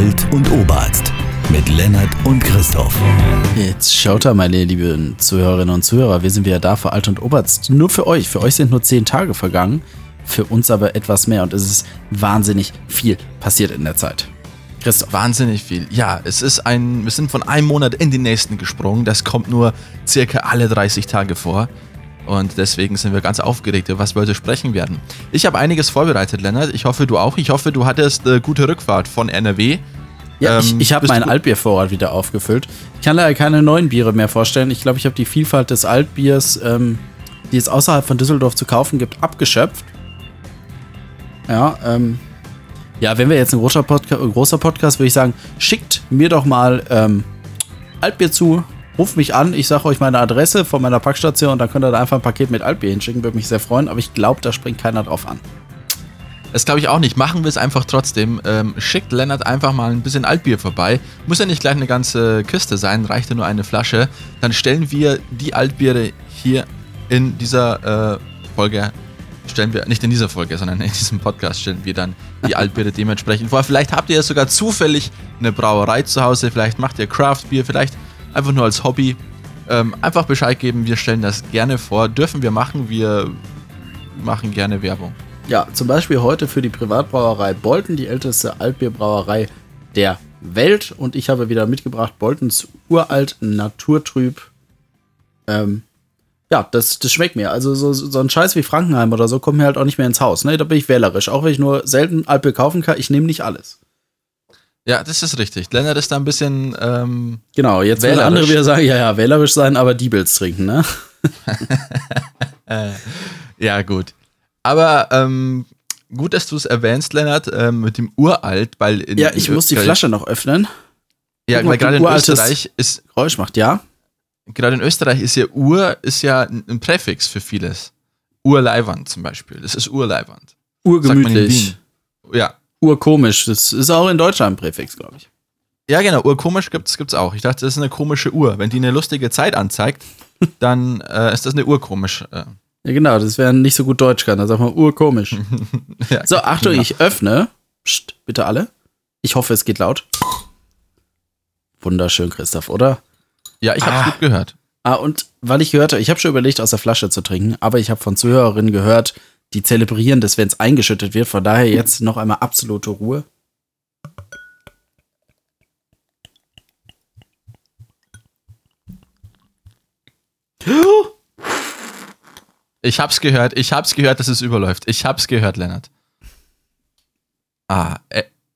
Alt und Oberarzt mit Lennart und Christoph. Jetzt schaut da, meine lieben Zuhörerinnen und Zuhörer. Wir sind wieder da für Alt und Oberarzt. Nur für euch. Für euch sind nur zehn Tage vergangen. Für uns aber etwas mehr. Und es ist wahnsinnig viel passiert in der Zeit. Christoph. Wahnsinnig viel. Ja, es ist ein, wir sind von einem Monat in den nächsten gesprungen. Das kommt nur circa alle 30 Tage vor. Und deswegen sind wir ganz aufgeregt, über was wir heute sprechen werden. Ich habe einiges vorbereitet, Lennart. Ich hoffe, du auch. Ich hoffe, du hattest eine gute Rückfahrt von NRW. Ja, ähm, ich, ich habe meinen Altbiervorrat wieder aufgefüllt. Ich kann leider keine neuen Biere mehr vorstellen. Ich glaube, ich habe die Vielfalt des Altbiers, ähm, die es außerhalb von Düsseldorf zu kaufen gibt, abgeschöpft. Ja, ähm, ja, wenn wir jetzt ein großer, Podca großer Podcast, würde ich sagen, schickt mir doch mal ähm, Altbier zu, ruft mich an, ich sage euch meine Adresse von meiner Packstation und dann könnt ihr da einfach ein Paket mit Altbier hinschicken, würde mich sehr freuen, aber ich glaube, da springt keiner drauf an. Das glaube ich auch nicht. Machen wir es einfach trotzdem. Ähm, schickt Lennart einfach mal ein bisschen Altbier vorbei. Muss ja nicht gleich eine ganze Kiste sein, reicht ja nur eine Flasche. Dann stellen wir die Altbiere hier in dieser äh, Folge stellen wir, nicht in dieser Folge, sondern in diesem Podcast stellen wir dann die Altbiere dementsprechend vor. Vielleicht habt ihr ja sogar zufällig eine Brauerei zu Hause, vielleicht macht ihr Craftbier, vielleicht einfach nur als Hobby. Ähm, einfach Bescheid geben, wir stellen das gerne vor. Dürfen wir machen, wir machen gerne Werbung. Ja, zum Beispiel heute für die Privatbrauerei Bolton, die älteste Altbierbrauerei der Welt. Und ich habe wieder mitgebracht Boltons uralt Naturtrüb ähm, ja, das, das schmeckt mir. Also so, so ein Scheiß wie Frankenheim oder so kommt mir halt auch nicht mehr ins Haus. Ne? Da bin ich wählerisch. Auch wenn ich nur selten Alpe kaufen kann, ich nehme nicht alles. Ja, das ist richtig. Lennart ist da ein bisschen. Ähm, genau, jetzt werden andere wieder sagen, ja, ja, wählerisch sein, aber Diebels trinken, ne? ja, gut. Aber ähm, gut, dass du es erwähnst, Lennart, äh, mit dem Uralt, weil. In, ja, ich muss die Flasche noch öffnen. Ja, weil gerade in Österreich ist. Geräusch macht, ja gerade in Österreich ist ja Ur ist ja ein Präfix für vieles. Urleiwand zum Beispiel. Das ist Urleiwand. Urgemütlich. Ja. Urkomisch. Das ist auch in Deutschland ein Präfix, glaube ich. Ja, genau. Urkomisch gibt es auch. Ich dachte, das ist eine komische Uhr. Wenn die eine lustige Zeit anzeigt, dann äh, ist das eine urkomisch. Äh. Ja, genau. Das wäre nicht so gut Deutsch kann. Da sagt man urkomisch. ja, so, Achtung, genau. ich öffne. Psst, bitte alle. Ich hoffe, es geht laut. Wunderschön, Christoph, oder? Ja, ich habe es ah. gut gehört. Ah, und weil ich gehört habe, ich habe schon überlegt, aus der Flasche zu trinken, aber ich habe von Zuhörerinnen gehört, die zelebrieren das, wenn es eingeschüttet wird. Von daher jetzt noch einmal absolute Ruhe. Ich hab's gehört, ich hab's gehört, dass es überläuft. Ich hab's gehört, Lennart. Ah,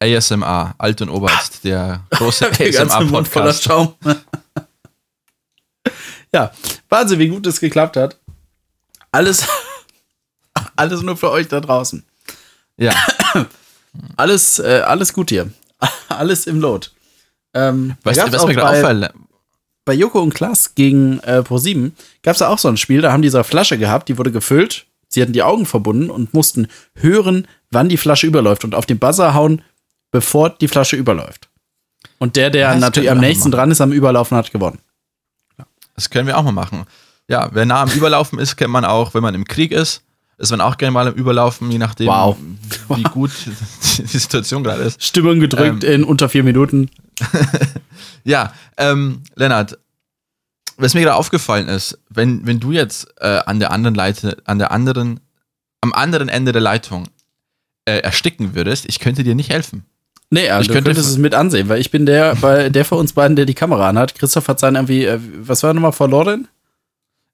ASMR, Alt und Oberst, der große ASMR-Podcast. Ja, Wahnsinn, wie gut es geklappt hat. Alles, alles nur für euch da draußen. Ja. alles, äh, alles gut hier. alles im Load. Ähm, weißt du, was mir gerade auffällt? Bei Joko und Klaas gegen äh, Pro7 gab es da auch so ein Spiel, da haben die so eine Flasche gehabt, die wurde gefüllt, sie hatten die Augen verbunden und mussten hören, wann die Flasche überläuft und auf den Buzzer hauen, bevor die Flasche überläuft. Und der, der das natürlich am nächsten dran ist, am Überlaufen hat gewonnen. Das können wir auch mal machen. Ja, wer nah am Überlaufen ist, kennt man auch, wenn man im Krieg ist. Ist man auch gerne mal im Überlaufen, je nachdem, wow. wie gut die Situation gerade ist. Stimmung gedrückt ähm, in unter vier Minuten. ja, ähm, Lennart, was mir gerade aufgefallen ist, wenn, wenn du jetzt äh, an der anderen Leite, an der anderen, am anderen Ende der Leitung äh, ersticken würdest, ich könnte dir nicht helfen. Nee, also ich könnte es mit ansehen, weil ich bin der, bei der von uns beiden, der die Kamera anhat. Christoph hat seinen irgendwie, äh, was war nochmal verloren?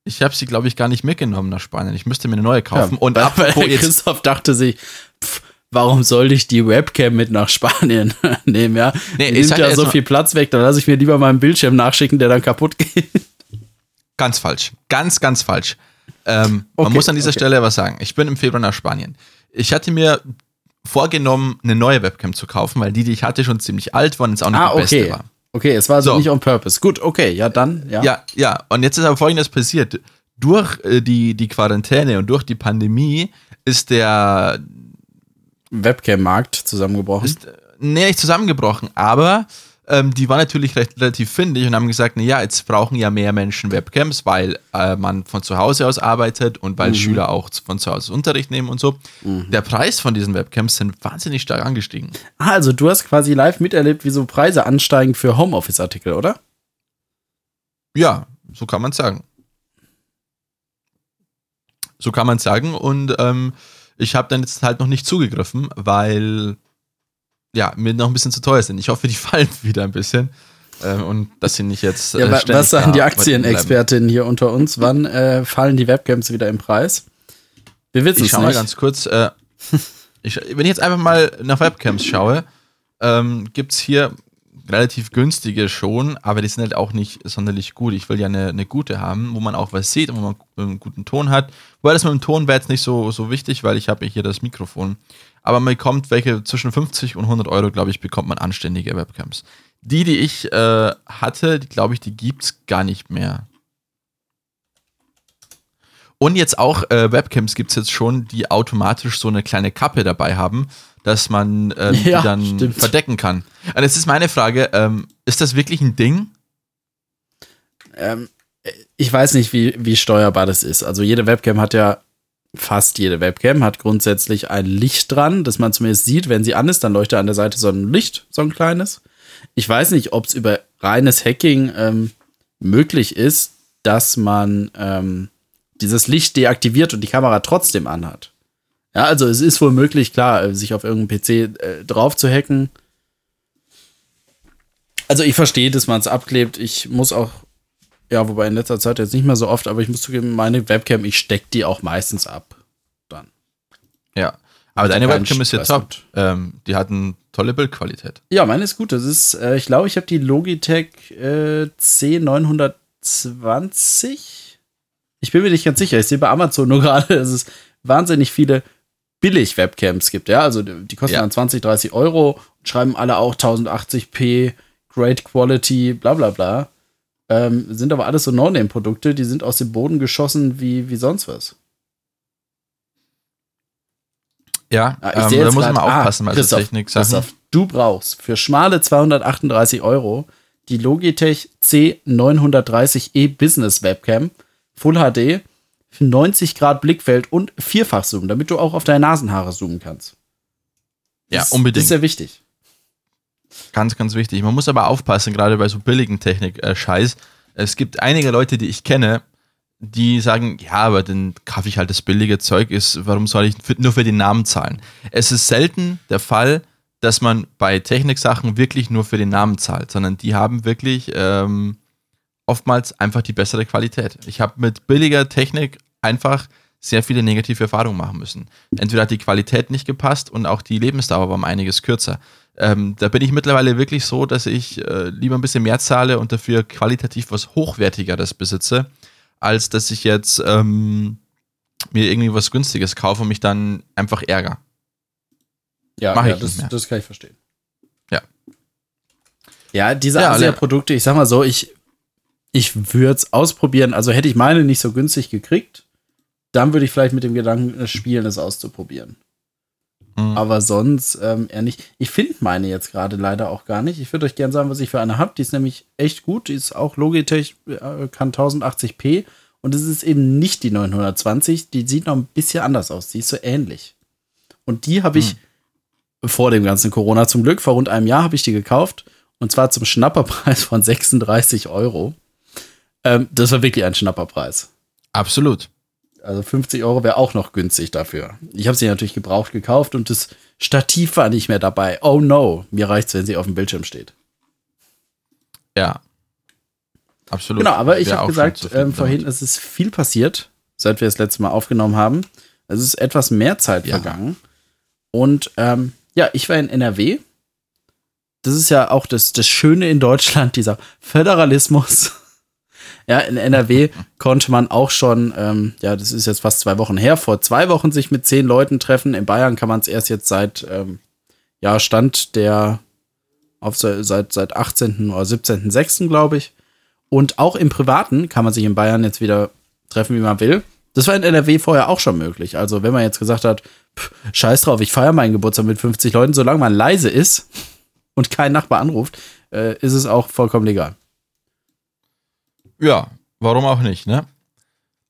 Ich habe sie, glaube ich, gar nicht mitgenommen nach Spanien. Ich müsste mir eine neue kaufen. Ja, und weil, weil Christoph dachte sich, pff, warum soll ich die Webcam mit nach Spanien nehmen? Ja, nee, nimmt ja so viel Platz weg. Dann lasse ich mir lieber meinen Bildschirm nachschicken, der dann kaputt geht. Ganz falsch. Ganz, ganz falsch. Ähm, okay, man muss an dieser okay. Stelle was sagen. Ich bin im Februar nach Spanien. Ich hatte mir vorgenommen, eine neue Webcam zu kaufen, weil die, die ich hatte, schon ziemlich alt war und jetzt auch nicht ah, die beste war. Okay, es war also so. nicht on purpose. Gut, okay, ja dann, ja. Ja, ja. Und jetzt ist aber folgendes passiert. Durch äh, die, die Quarantäne und durch die Pandemie ist der Webcam-Markt zusammengebrochen. Ist, nee, nicht zusammengebrochen, aber ähm, die waren natürlich recht, relativ findig und haben gesagt, na ja, jetzt brauchen ja mehr Menschen Webcams, weil äh, man von zu Hause aus arbeitet und weil mhm. Schüler auch von zu Hause Unterricht nehmen und so. Mhm. Der Preis von diesen Webcams sind wahnsinnig stark angestiegen. Ah, also du hast quasi live miterlebt, wie so Preise ansteigen für Homeoffice-Artikel, oder? Ja, so kann man sagen. So kann man sagen und ähm, ich habe dann jetzt halt noch nicht zugegriffen, weil ja, mir noch ein bisschen zu teuer sind. Ich hoffe, die fallen wieder ein bisschen. Ähm, und dass sie nicht jetzt. Äh, ja, was sagen die Aktienexpertinnen hier unter uns? Wann äh, fallen die Webcams wieder im Preis? Wir wissen es nicht. Ich schau mal ganz kurz. Äh, ich, wenn ich jetzt einfach mal nach Webcams schaue, ähm, gibt es hier relativ günstige schon, aber die sind halt auch nicht sonderlich gut. Ich will ja eine, eine gute haben, wo man auch was sieht und wo man einen guten Ton hat. Wobei das mit dem Ton wäre jetzt nicht so, so wichtig, weil ich habe hier das Mikrofon. Aber man bekommt welche zwischen 50 und 100 Euro, glaube ich, bekommt man anständige Webcams. Die, die ich äh, hatte, glaube ich, die gibt es gar nicht mehr. Und jetzt auch äh, Webcams gibt es jetzt schon, die automatisch so eine kleine Kappe dabei haben, dass man ähm, ja, die dann stimmt. verdecken kann. Und jetzt ist meine Frage, ähm, ist das wirklich ein Ding? Ähm, ich weiß nicht, wie, wie steuerbar das ist. Also jede Webcam hat ja, fast jede Webcam hat grundsätzlich ein Licht dran, das man zumindest sieht, wenn sie an ist, dann leuchtet an der Seite so ein Licht, so ein kleines. Ich weiß nicht, ob es über reines Hacking ähm, möglich ist, dass man ähm, dieses Licht deaktiviert und die Kamera trotzdem anhat. Ja, also es ist wohl möglich, klar, sich auf irgendeinem PC äh, drauf zu hacken. Also ich verstehe, dass man es abklebt. Ich muss auch, ja, wobei in letzter Zeit jetzt nicht mehr so oft, aber ich muss zugeben, meine Webcam, ich stecke die auch meistens ab. Dann. Ja. Aber deine Webcam ist ja top. Ähm, die hat eine tolle Bildqualität. Ja, meine ist gut. Das ist, äh, ich glaube, ich habe die Logitech äh, C920. Ich bin mir nicht ganz sicher. Ich sehe bei Amazon nur gerade, dass es wahnsinnig viele Billig-Webcams gibt. Ja, also die kosten ja. dann 20, 30 Euro und schreiben alle auch 1080p, Great Quality, bla bla bla. Ähm, sind aber alles so No-Name-Produkte, die sind aus dem Boden geschossen wie, wie sonst was. Ja, ah, ich ähm, da muss man mal aufpassen ah, Christoph, Technik Christoph, du brauchst für schmale 238 Euro die Logitech C930e Business Webcam Full HD für 90 Grad Blickfeld und vierfach zoomen, damit du auch auf deine Nasenhaare zoomen kannst. Ja, das, unbedingt. Das ist sehr wichtig. Ganz, ganz wichtig. Man muss aber aufpassen, gerade bei so billigen Technik-Scheiß. es gibt einige Leute, die ich kenne, die sagen, ja, aber dann kaufe ich halt das billige Zeug, ist, warum soll ich nur für den Namen zahlen? Es ist selten der Fall, dass man bei Techniksachen wirklich nur für den Namen zahlt, sondern die haben wirklich ähm, oftmals einfach die bessere Qualität. Ich habe mit billiger Technik einfach sehr viele negative Erfahrungen machen müssen. Entweder hat die Qualität nicht gepasst und auch die Lebensdauer war um einiges kürzer. Ähm, da bin ich mittlerweile wirklich so, dass ich äh, lieber ein bisschen mehr zahle und dafür qualitativ was Hochwertigeres besitze, als dass ich jetzt ähm, mir irgendwie was Günstiges kaufe und mich dann einfach ärgere. Ja, Mach ja das, das, kann ich verstehen. Ja. Ja, diese ja, Asia-Produkte, ich sag mal so, ich ich würde es ausprobieren. Also hätte ich meine nicht so günstig gekriegt, dann würde ich vielleicht mit dem Gedanken spielen, es auszuprobieren. Mhm. Aber sonst ähm, eher nicht. Ich finde meine jetzt gerade leider auch gar nicht. Ich würde euch gerne sagen, was ich für eine habe. Die ist nämlich echt gut. Die ist auch Logitech, äh, kann 1080p. Und es ist eben nicht die 920. Die sieht noch ein bisschen anders aus. Die ist so ähnlich. Und die habe ich mhm. vor dem ganzen Corona zum Glück, vor rund einem Jahr habe ich die gekauft. Und zwar zum Schnapperpreis von 36 Euro. Ähm, das war wirklich ein Schnapperpreis. Absolut. Also 50 Euro wäre auch noch günstig dafür. Ich habe sie natürlich gebraucht gekauft und das Stativ war nicht mehr dabei. Oh no, mir reicht's, wenn sie auf dem Bildschirm steht. Ja. Absolut. Genau, aber ich habe gesagt, ähm, vorhin, es ist viel passiert, seit wir das letzte Mal aufgenommen haben. Es ist etwas mehr Zeit ja. vergangen. Und ähm, ja, ich war in NRW. Das ist ja auch das, das Schöne in Deutschland, dieser Föderalismus. Ja, in NRW konnte man auch schon, ähm, ja, das ist jetzt fast zwei Wochen her, vor zwei Wochen sich mit zehn Leuten treffen. In Bayern kann man es erst jetzt seit, ähm, ja, Stand der, auf seit, seit 18. oder 17.06. glaube ich. Und auch im Privaten kann man sich in Bayern jetzt wieder treffen, wie man will. Das war in NRW vorher auch schon möglich. Also, wenn man jetzt gesagt hat, pff, scheiß drauf, ich feiere meinen Geburtstag mit 50 Leuten, solange man leise ist und kein Nachbar anruft, äh, ist es auch vollkommen legal. Ja, warum auch nicht, ne?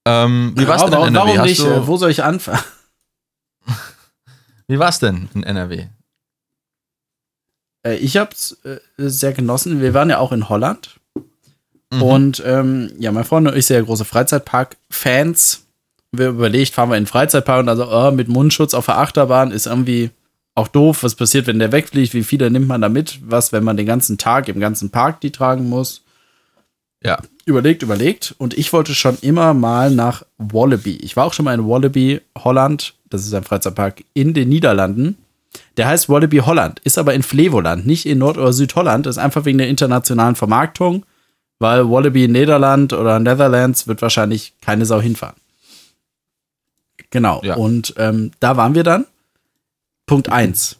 Ähm, wie war's Ja, denn in warum, NRW? warum nicht? Äh, Wo soll ich anfangen? Wie war's denn in NRW? Äh, ich habe es äh, sehr genossen. Wir waren ja auch in Holland. Mhm. Und ähm, ja, mein Freund und ich sind ja große Freizeitpark-Fans. Wir überlegt, fahren wir in den Freizeitpark und also oh, mit Mundschutz auf der Achterbahn ist irgendwie auch doof. Was passiert, wenn der wegfliegt? Wie viele nimmt man da mit? Was, wenn man den ganzen Tag im ganzen Park die tragen muss? Ja. Überlegt, überlegt. Und ich wollte schon immer mal nach Wallaby. Ich war auch schon mal in Wallaby, Holland. Das ist ein Freizeitpark in den Niederlanden. Der heißt Wallaby Holland, ist aber in Flevoland, nicht in Nord- oder Südholland. Das ist einfach wegen der internationalen Vermarktung, weil Wallaby Niederland oder Netherlands wird wahrscheinlich keine Sau hinfahren. Genau. Ja. Und ähm, da waren wir dann. Punkt 1.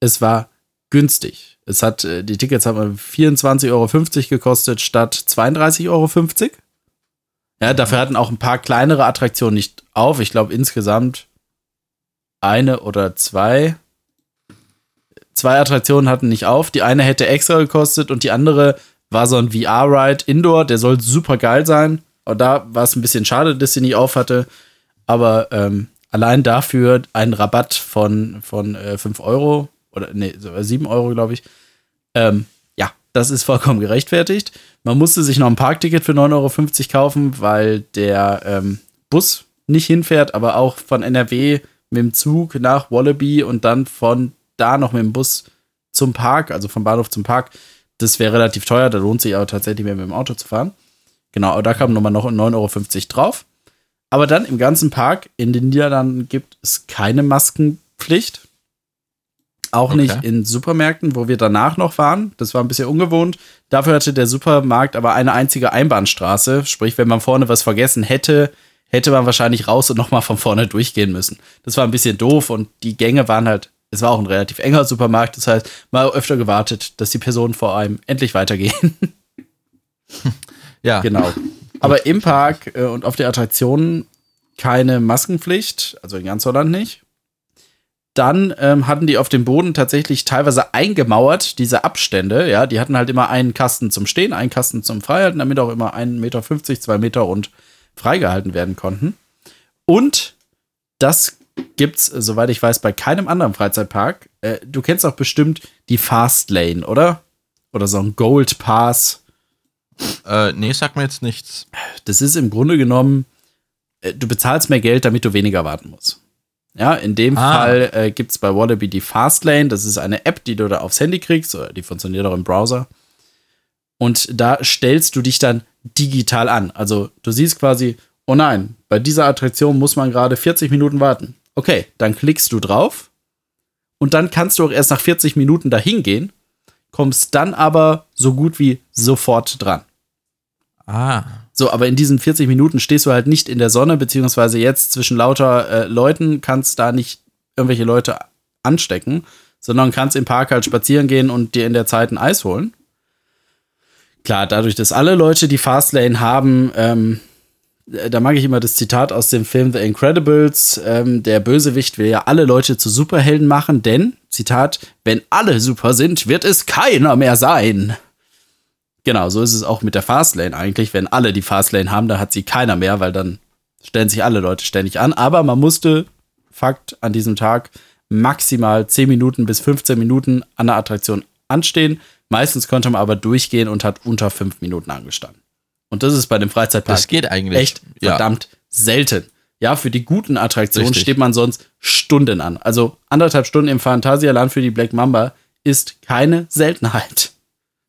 Es war günstig. Es hat, äh, die Tickets haben 24,50 Euro gekostet statt 32,50 Euro. Ja, dafür hatten auch ein paar kleinere Attraktionen nicht auf. Ich glaube insgesamt eine oder zwei. Zwei Attraktionen hatten nicht auf. Die eine hätte extra gekostet und die andere war so ein VR-Ride Indoor. Der soll super geil sein. Und da war es ein bisschen schade, dass sie nicht auf hatte. Aber ähm, allein dafür ein Rabatt von, von äh, 5 Euro oder nee, sogar 7 Euro, glaube ich. Ähm, ja, das ist vollkommen gerechtfertigt. Man musste sich noch ein Parkticket für 9,50 Euro kaufen, weil der ähm, Bus nicht hinfährt, aber auch von NRW mit dem Zug nach Wallaby und dann von da noch mit dem Bus zum Park, also vom Bahnhof zum Park. Das wäre relativ teuer, da lohnt sich aber tatsächlich mehr mit dem Auto zu fahren. Genau, aber da kam nochmal noch 9,50 Euro drauf. Aber dann im ganzen Park in den Niederlanden gibt es keine Maskenpflicht. Auch Okay. nicht in Supermärkten, wo wir danach noch waren. Das war ein bisschen ungewohnt. Dafür hatte der Supermarkt aber eine einzige Einbahnstraße. Sprich, wenn man vorne was vergessen hätte, hätte man wahrscheinlich raus und nochmal von vorne durchgehen müssen. Das war ein bisschen doof und die Gänge waren halt, es war auch ein relativ enger Supermarkt. Das heißt, mal öfter gewartet, dass die Personen vor einem endlich weitergehen. Ja. Genau. Aber im Park äh, und auf der Attraktion keine Maskenpflicht, also in ganz Holland nicht. Dann ähm, hatten die auf dem Boden tatsächlich teilweise eingemauert, diese Abstände. Ja, die hatten halt immer einen Kasten zum Stehen, einen Kasten zum Freihalten, damit auch immer 1,50 Meter, 2 Meter und freigehalten werden konnten. Und das gibt's, äh, soweit ich weiß, bei keinem anderen Freizeitpark. Äh, du kennst auch bestimmt die Fast Lane, oder? Oder so ein Gold Pass. Äh, nee, sag mir jetzt nichts. Das ist im Grunde genommen, äh, du bezahlst mehr Geld, damit du weniger warten musst. Ja, in dem Ah. Fall äh, gibt es bei Wallaby die Fastlane. Das ist eine App, die du da aufs Handy kriegst, oder die funktioniert auch im Browser. Und da stellst du dich dann digital an. Also du siehst quasi, oh nein, bei dieser Attraktion muss man gerade 40 Minuten warten. Okay, dann klickst du drauf und dann kannst du auch erst nach 40 Minuten dahin gehen, kommst dann aber so gut wie sofort dran. Ah. So, aber in diesen 40 Minuten stehst du halt nicht in der Sonne, beziehungsweise jetzt zwischen lauter äh, Leuten kannst da nicht irgendwelche Leute anstecken, sondern kannst im Park halt spazieren gehen und dir in der Zeit ein Eis holen. Klar, dadurch, dass alle Leute die Fastlane haben, ähm, äh, da mag ich immer das Zitat aus dem Film The Incredibles. Ähm, der Bösewicht will ja alle Leute zu Superhelden machen, denn, Zitat, wenn alle super sind, wird es keiner mehr sein. Genau, so ist es auch mit der Fastlane eigentlich. Wenn alle die Fastlane haben, dann hat sie keiner mehr, weil dann stellen sich alle Leute ständig an. Aber man musste, Fakt, an diesem Tag maximal 10 Minuten bis 15 Minuten an der Attraktion anstehen. Meistens konnte man aber durchgehen und hat unter 5 Minuten angestanden. Und das ist bei dem Freizeitpark Das geht eigentlich. echt Ja. verdammt selten. Ja, für die guten Attraktionen Richtig. steht man sonst Stunden an. Also anderthalb Stunden im Phantasialand für die Black Mamba ist keine Seltenheit.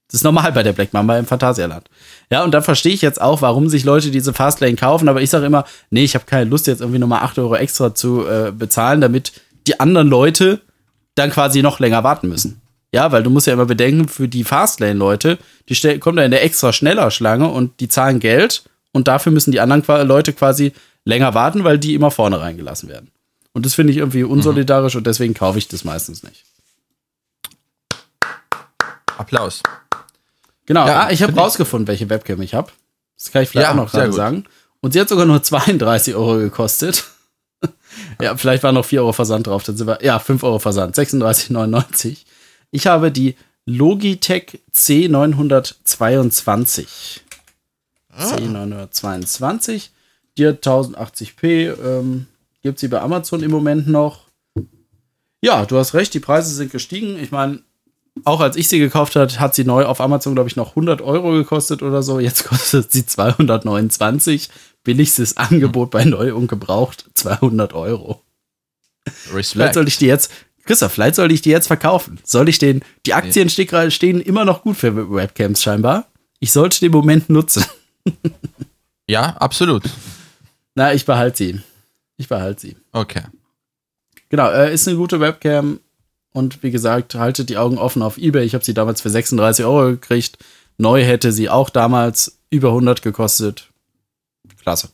Das ist normal bei der Black Mamba im Phantasialand. Ja, und da verstehe ich jetzt auch, warum sich Leute diese Fastlane kaufen, aber ich sage immer, nee, ich habe keine Lust, jetzt irgendwie nochmal 8 Euro extra zu äh, bezahlen, damit die anderen Leute dann quasi noch länger warten müssen. Ja, weil du musst ja immer bedenken, für die Fastlane-Leute, die kommen da in der extra schneller Schlange und die zahlen Geld und dafür müssen die anderen Leute quasi länger warten, weil die immer vorne reingelassen werden. Und das finde ich irgendwie unsolidarisch und deswegen kaufe ich das meistens nicht. Applaus. Genau, Ja, ah, ich habe rausgefunden, welche Webcam ich habe. Das kann ich vielleicht Ja, auch noch gerade sagen. Und sie hat sogar nur 32 Euro gekostet. ja, vielleicht war noch 4 Euro Versand drauf. Dann sind wir, ja, 5 Euro Versand, 36,99. Ich habe die Logitech C922. C922. Die hat 1080p. Ähm, Gibt sie bei Amazon im Moment noch. Ja, du hast recht, die Preise sind gestiegen. Ich meine, auch als ich sie gekauft hat, hat sie neu auf Amazon, glaube ich, noch 100 Euro gekostet oder so. Jetzt kostet sie 229. Billigstes Angebot bei neu und gebraucht 200 Euro. Respekt. Vielleicht soll ich die jetzt, Christoph, vielleicht soll ich die jetzt verkaufen. Soll ich den, die Aktien nee. stehen immer noch gut für Webcams scheinbar. Ich sollte den Moment nutzen. ja, absolut. Na, ich behalte sie. Ich behalte sie. Okay. Genau, äh, ist eine gute Webcam, und wie gesagt, haltet die Augen offen auf eBay. Ich habe sie damals für 36 Euro gekriegt. Neu hätte sie auch damals über 100 gekostet. Klasse.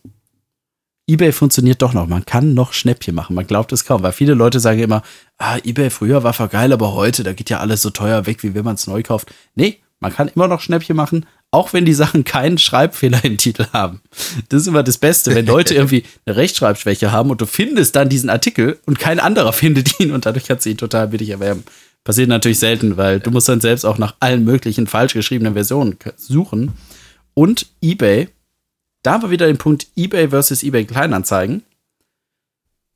eBay funktioniert doch noch. Man kann noch Schnäppchen machen. Man glaubt es kaum, weil viele Leute sagen immer, ah, eBay früher war voll geil, aber heute, da geht ja alles so teuer weg, wie wenn man es neu kauft. Nee, man kann immer noch Schnäppchen machen, auch wenn die Sachen keinen Schreibfehler im Titel haben. Das ist immer das Beste, wenn Leute irgendwie eine Rechtschreibschwäche haben und du findest dann diesen Artikel und kein anderer findet ihn und dadurch kannst du ihn total billig erwerben. Passiert natürlich selten, weil du musst dann selbst auch nach allen möglichen falsch geschriebenen Versionen suchen. Und eBay, da haben wir wieder den Punkt eBay versus eBay Kleinanzeigen.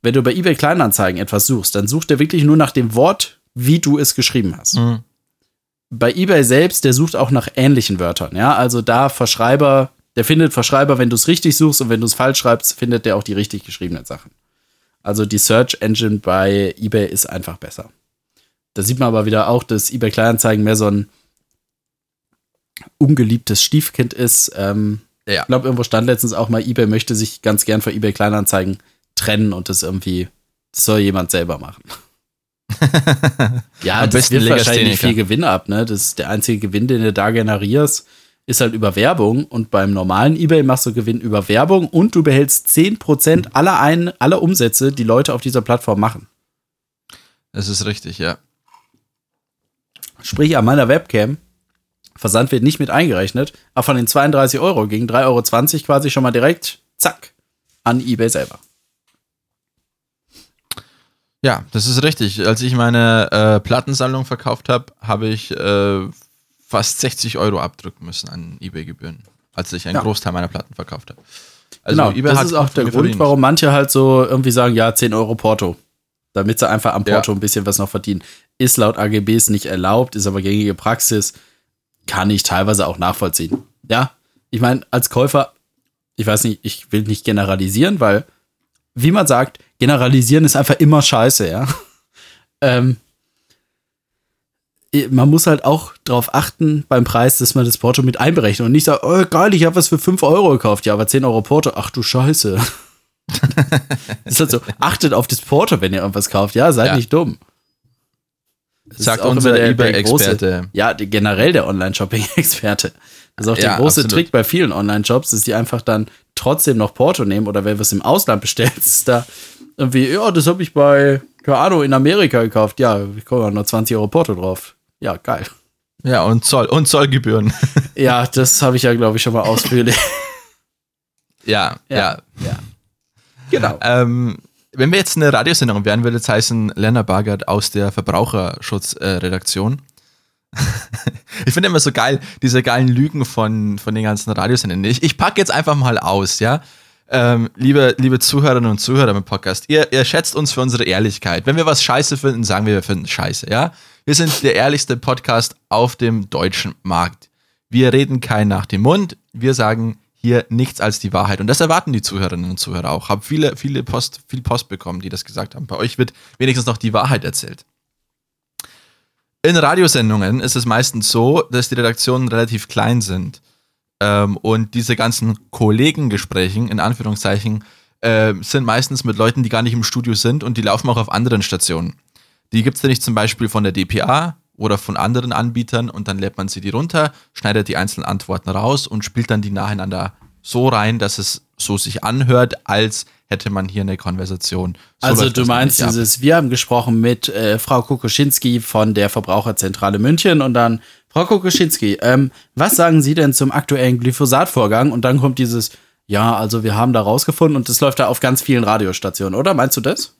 Wenn du bei eBay Kleinanzeigen etwas suchst, dann sucht er wirklich nur nach dem Wort, wie du es geschrieben hast. Mhm bei eBay selbst, der sucht auch nach ähnlichen Wörtern. Ja, also da Verschreiber, der findet Verschreiber, wenn du es richtig suchst und wenn du es falsch schreibst, findet der auch die richtig geschriebenen Sachen. Also die Search Engine bei eBay ist einfach besser. Da sieht man aber wieder auch, dass eBay Kleinanzeigen mehr so ein ungeliebtes Stiefkind ist. Ähm, ja. Ich glaube, irgendwo stand letztens auch mal, eBay möchte sich ganz gern von eBay Kleinanzeigen trennen und das irgendwie, das soll jemand selber machen. ja, Am das wird wahrscheinlich viel Gewinn ab, ne? Das ist der einzige Gewinn, den du da generierst, ist halt über Werbung. Und beim normalen Ebay machst du Gewinn über Werbung und du behältst 10% aller, ein, aller Umsätze, die Leute auf dieser Plattform machen. Das ist richtig, ja. Sprich, an meiner Webcam, Versand wird nicht mit eingerechnet, aber von den 32 Euro gegen 3,20 Euro quasi schon mal direkt, zack, an eBay selber. Ja, das ist richtig. Als ich meine äh, Plattensammlung verkauft habe, habe ich äh, fast 60 Euro abdrücken müssen an eBay-Gebühren, als ich einen ja. Großteil meiner Platten verkauft habe. Also genau, eBay das ist auch der Grund, warum manche halt so irgendwie sagen, ja, 10 Euro Porto. Damit sie einfach am Porto ja. ein bisschen was noch verdienen. Ist laut AGBs nicht erlaubt, ist aber gängige Praxis. Kann ich teilweise auch nachvollziehen. Ja, ich meine, als Käufer, ich weiß nicht, ich will nicht generalisieren, weil, wie man sagt, generalisieren ist einfach immer scheiße, ja. ähm, man muss halt auch darauf achten beim Preis, dass man das Porto mit einberechnet und nicht sagt, oh geil, ich habe was für 5 Euro gekauft, ja, aber 10 Euro Porto, ach du Scheiße. ist halt so, achtet auf das Porto, wenn ihr irgendwas kauft, ja, seid ja. nicht dumm. Das Sagt unser eBay-Experte. Ja, generell der Online-Shopping-Experte. Das ist auch ja, der große absolut. Trick bei vielen Online-Shops, dass die einfach dann trotzdem noch Porto nehmen oder wenn du es im Ausland bestellst, da irgendwie, ja, das habe ich bei, keine Ahnung, in Amerika gekauft. Ja, ich komme nur 20 Euro Porto drauf. Ja, geil. Ja, und Zoll und Zollgebühren. ja, das habe ich ja, glaube ich, schon mal ausführlich. ja, ja, ja, ja. Genau. Ähm, wenn wir jetzt eine Radiosendung wären, würde es heißen Lennart Bargert aus der Verbraucherschutzredaktion. Äh, ich finde immer so geil, diese geilen Lügen von, von den ganzen Radiosendern. Ich, ich packe jetzt einfach mal aus, ja ähm, liebe, liebe Zuhörerinnen und Zuhörer im Podcast, ihr, ihr schätzt uns für unsere Ehrlichkeit. Wenn wir was scheiße finden, sagen wir, wir finden scheiße, ja? Wir sind der ehrlichste Podcast auf dem deutschen Markt. Wir reden kein nach dem Mund, wir sagen hier nichts als die Wahrheit. Und das erwarten die Zuhörerinnen und Zuhörer auch. Hab viele, viele Post, viel Post bekommen, die das gesagt haben. Bei euch wird wenigstens noch die Wahrheit erzählt. In Radiosendungen ist es meistens so, dass die Redaktionen relativ klein sind. Ähm, und diese ganzen Kollegengesprächen, in Anführungszeichen, äh, sind meistens mit Leuten, die gar nicht im Studio sind und die laufen auch auf anderen Stationen. Die gibt es ja nicht zum Beispiel von der DPA oder von anderen Anbietern und dann lädt man sie die runter, schneidet die einzelnen Antworten raus und spielt dann die nacheinander so rein, dass es so sich anhört, als hätte man hier eine Konversation. So also du meinst dieses, wir haben gesprochen mit äh, Frau Kokoschinski von der Verbraucherzentrale München und dann Frau Kokoschinski, ähm, was sagen Sie denn zum aktuellen Glyphosat-Vorgang? Und dann kommt dieses, ja, also wir haben da rausgefunden und das läuft da auf ganz vielen Radiostationen, oder? Meinst du das?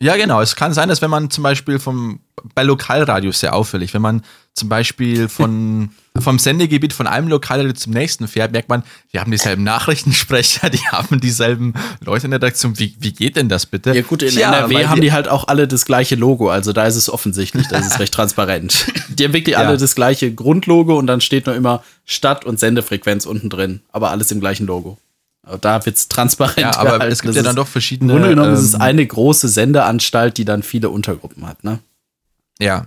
Ja, genau. Es kann sein, dass wenn man zum Beispiel vom, bei Lokalradios sehr auffällig, wenn man zum Beispiel von, vom Sendegebiet von einem Lokalradio zum nächsten fährt, merkt man, die haben dieselben Nachrichtensprecher, die haben dieselben Leute in der Redaktion. Wie, wie geht denn das bitte? Ja gut, in Tja, NRW haben die- die halt auch alle das gleiche Logo, also da ist es offensichtlich, das ist recht transparent. Die haben wirklich Ja. alle das gleiche Grundlogo und dann steht nur immer Stadt- und Sendefrequenz unten drin, aber alles im gleichen Logo. Aber Da wird's transparent. Ja, aber gehalten. es gibt Das ja dann doch verschiedene. Im Grunde genommen ist es ähm, eine große Sendeanstalt, die dann viele Untergruppen hat, ne? Ja.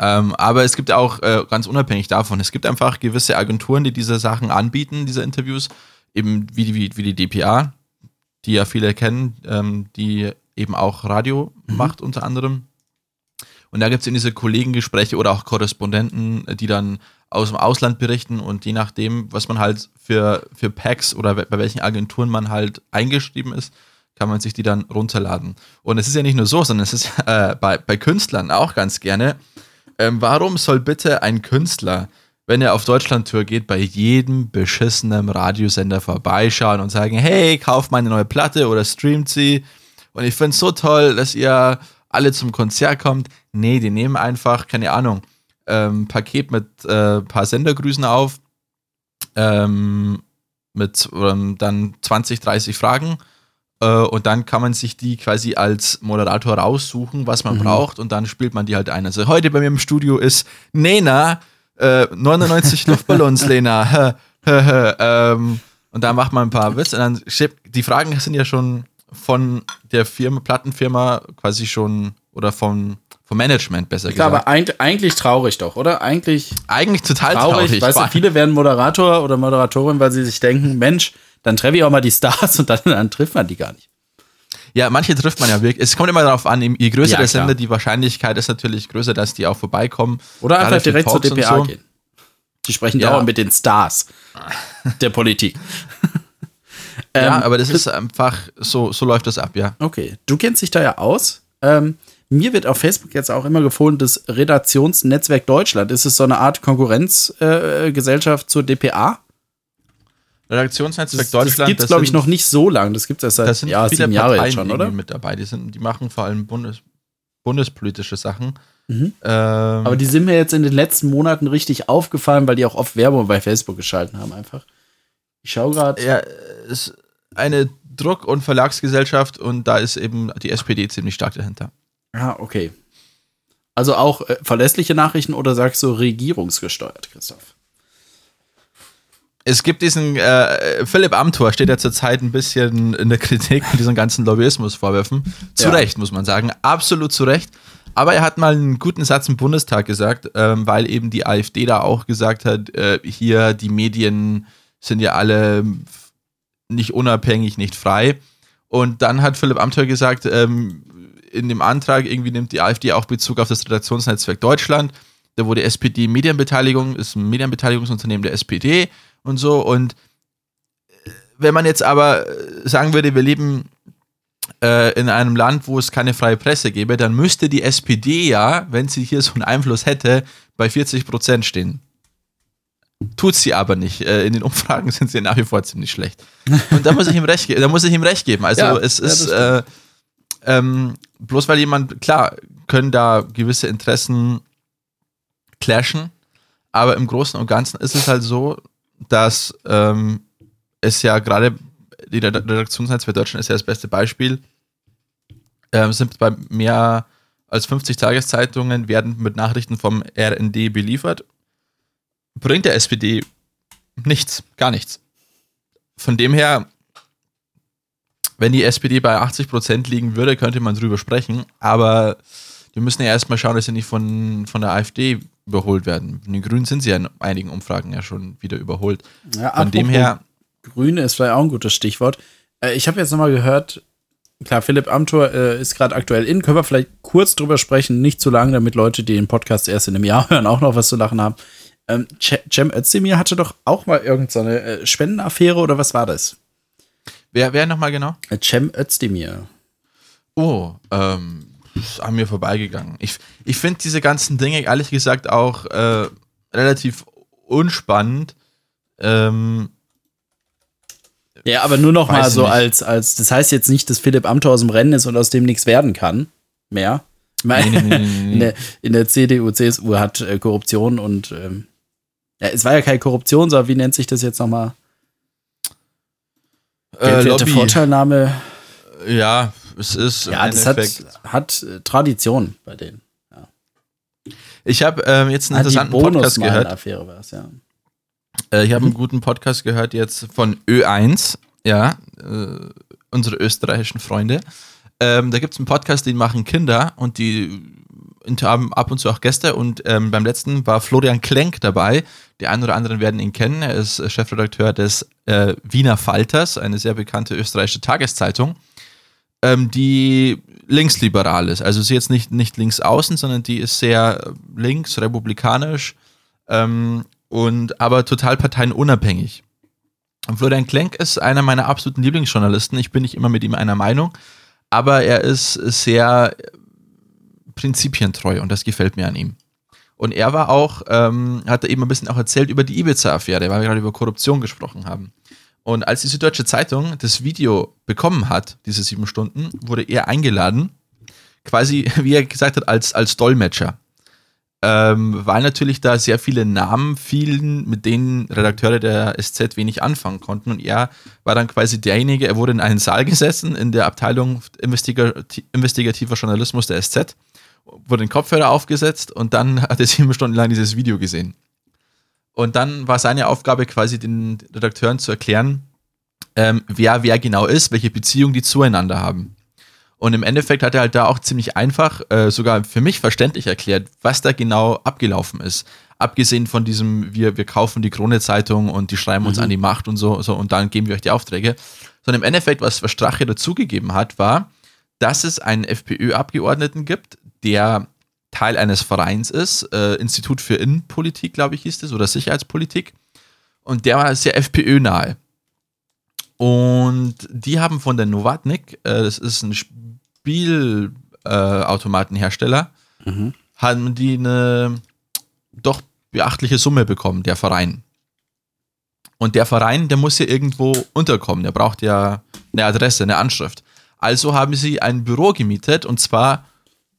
Ähm, aber es gibt auch, äh, ganz unabhängig davon, es gibt einfach gewisse Agenturen, die diese Sachen anbieten, diese Interviews, eben wie die, wie, wie die DPA, die ja viele kennen, ähm, die eben auch Radio macht unter anderem. Und da gibt es eben diese Kollegengespräche oder auch Korrespondenten, äh, die dann aus dem Ausland berichten und je nachdem, was man halt für, für Packs oder bei welchen Agenturen man halt eingeschrieben ist, kann man sich die dann runterladen. Und es ist ja nicht nur so, sondern es ist äh, bei, bei Künstlern auch ganz gerne. Ähm, warum soll bitte ein Künstler, wenn er auf Deutschland-Tour geht, bei jedem beschissenen Radiosender vorbeischauen und sagen, hey, kauf meine neue Platte oder streamt sie. Und ich finde es so toll, dass ihr alle zum Konzert kommt. Nee, die nehmen einfach, keine Ahnung, ähm, Paket mit äh, paar Sendergrüßen auf, ähm, mit ähm, dann 20, 30 Fragen. Äh, und dann kann man sich die quasi als Moderator raussuchen, was man braucht, und dann spielt man die halt ein. Also heute bei mir im Studio ist Nena, äh, 99 Luftballons, Lena. ähm, und da macht man ein paar Witze. Und dann die Fragen sind ja schon von der Firma, Plattenfirma quasi schon, oder vom, vom Management besser Klar, gesagt. aber eig eigentlich traurig doch, oder? Eigentlich Eigentlich total traurig. traurig. Weißt du, viele werden Moderator oder Moderatorin, weil sie sich denken, Mensch, dann treffe ich auch mal die Stars und dann, dann trifft man die gar nicht. Ja, manche trifft man ja wirklich. Es kommt immer darauf an, je größer Ja, der. Sender, die Wahrscheinlichkeit ist natürlich größer, dass die auch vorbeikommen. Oder einfach direkt zur DPA so. gehen. Die sprechen Ja. dauernd mit den Stars der Politik. Ja, Ähm, aber das ist einfach, so, so läuft das ab, ja. Okay, du kennst dich da ja aus. Ähm, mir wird auf Facebook jetzt auch immer gefohlen, das Redaktionsnetzwerk Deutschland. Ist es so eine Art Konkurrenzgesellschaft äh, zur DPA? Redaktionsnetzwerk Das, Deutschland. das gibt es, glaube ich, noch nicht so lang. Das gibt es erst seit sind ja, sieben Jahre Parteien jetzt schon, oder? mit dabei. Die, sind, die machen vor allem Bundes, bundespolitische Sachen. Mhm. Ähm, Aber die sind mir jetzt in den letzten Monaten richtig aufgefallen, weil die auch oft Werbung bei Facebook geschalten haben, einfach. Ich schaue gerade. ja, es ist eine Druck- und Verlagsgesellschaft und da ist eben die SPD ziemlich stark dahinter. Ah, okay. Also auch äh, verlässliche Nachrichten oder sagst du regierungsgesteuert, Christoph? Es gibt diesen, äh, Philipp Amthor steht ja zurzeit ein bisschen in der Kritik mit diesen ganzen Lobbyismusvorwürfen. Zu Ja. Recht, muss man sagen. Absolut zu Recht. Aber er hat mal einen guten Satz im Bundestag gesagt, ähm, weil eben die AfD da auch gesagt hat, äh, hier die Medien sind ja alle nicht unabhängig, nicht frei. Und dann hat Philipp Amthor gesagt, ähm, in dem Antrag irgendwie nimmt die AfD auch Bezug auf das Redaktionsnetzwerk Deutschland. Da wurde SPD Medienbeteiligung, ist ein Medienbeteiligungsunternehmen der SPD und so. Und äh, wenn man jetzt aber äh, sagen würde, wir leben äh, in einem Land, wo es keine freie Presse gäbe, dann müsste die SPD ja, wenn sie hier so einen Einfluss hätte, bei 40 Prozent stehen. Tut sie aber nicht. Äh, in den Umfragen sind sie nach wie vor ziemlich schlecht. Und da muss ich ihm recht, ge- da muss ich ihm recht geben. Also Ja, es ja, ist das äh, ähm, bloß weil jemand, klar, können da gewisse Interessen clashen, aber im Großen und Ganzen ist es halt so, dass ähm, es ja gerade die Red- Redaktionsnetzwerk Deutschland ist ja das beste Beispiel. Ähm, sind bei mehr als 50 Tageszeitungen werden mit Nachrichten vom RND beliefert. Bringt der SPD nichts, gar nichts. Von dem her, wenn die SPD bei 80% liegen würde, könnte man drüber sprechen, aber wir müssen ja erstmal schauen, dass sie nicht von, von der AfD überholt werden. Von den Grünen sind sie ja in einigen Umfragen ja schon wieder überholt. Ja, Von dem her, Grüne ist vielleicht auch ein gutes Stichwort. Äh, ich habe jetzt nochmal gehört, klar, Philipp Amthor äh, ist gerade aktuell in. Können wir vielleicht kurz drüber sprechen, nicht zu lang, damit Leute, die den Podcast erst in einem Jahr hören, auch noch was zu lachen haben. Ähm, Ce- Cem Özdemir hatte doch auch mal irgendeine äh, Spendenaffäre oder was war das? wer, wer nochmal genau? Äh, Cem Özdemir. Oh, ähm, ist an mir vorbeigegangen. Ich, ich finde diese ganzen Dinge, ehrlich gesagt, auch äh, relativ unspannend. Ähm, Ja, aber nur noch mal so nicht. als, als, das heißt jetzt nicht, dass Philipp Amthor aus dem Rennen ist und aus dem nichts werden kann. mehr. Nee, nee, nee. in, der, in der CDU, CSU hat äh, Korruption und ähm, ja, es war ja keine Korruption, sondern wie nennt sich das jetzt nochmal? Äh, Lobby. Vorteilnahme. Ja, es ist. im Ja, das hat, Endeffekt- hat äh, Tradition bei denen. Ich habe ähm, jetzt einen Ah, die interessanten Podcast gehört. Bonusmeilen-Affäre war es, ja. Äh, ich habe einen guten Podcast gehört jetzt von Ö1, ja, äh, unsere österreichischen Freunde. Ähm, da gibt es einen Podcast, den machen Kinder und die ab und zu auch Gäste und ähm, beim letzten war Florian Klenk dabei. Die einen oder anderen werden ihn kennen. Er ist äh, Chefredakteur des äh, Wiener Falters, eine sehr bekannte österreichische Tageszeitung, ähm, die linksliberal ist. Also sie ist jetzt nicht, nicht links außen, sondern die ist sehr links, republikanisch, ähm, und aber total parteienunabhängig. Und Florian Klenk ist einer meiner absoluten Lieblingsjournalisten. Ich bin nicht immer mit ihm einer Meinung, aber er ist sehr prinzipientreu und das gefällt mir an ihm. Und er war auch, ähm, hat er eben ein bisschen auch erzählt über die Ibiza-Affäre, weil wir gerade über Korruption gesprochen haben. Und als die Süddeutsche Zeitung das Video bekommen hat, diese sieben Stunden, wurde er eingeladen, quasi, wie er gesagt hat, als, als Dolmetscher ähm, weil natürlich da sehr viele Namen fielen, mit denen Redakteure der SZ wenig anfangen konnten. Und er war dann quasi derjenige, er wurde in einen Saal gesessen in der Abteilung Investigati investigativer Journalismus der SZ, wurde den Kopfhörer aufgesetzt und dann hat er sieben Stunden lang dieses Video gesehen. Und dann war seine Aufgabe quasi den Redakteuren zu erklären, ähm, wer wer genau ist, welche Beziehung die zueinander haben. Und im Endeffekt hat er halt da auch ziemlich einfach, äh, sogar für mich verständlich erklärt, was da genau abgelaufen ist. Abgesehen von diesem, wir, wir kaufen die Krone-Zeitung und die schreiben uns an die Macht und so, so und dann geben wir euch die Aufträge. Sondern im Endeffekt, was, was Strache dazugegeben hat, war, dass es einen FPÖ-Abgeordneten gibt, der Teil eines Vereins ist, äh, Institut für Innenpolitik, glaube ich, hieß es, oder Sicherheitspolitik. Und der war sehr FPÖ-nahe. Und die haben von der Novatnik, äh, das ist ein Spielautomatenhersteller, Mhm. haben die eine doch beachtliche Summe bekommen, der Verein. Und der Verein, der muss ja irgendwo unterkommen. Der braucht ja eine Adresse, eine Anschrift. Also haben sie ein Büro gemietet und zwar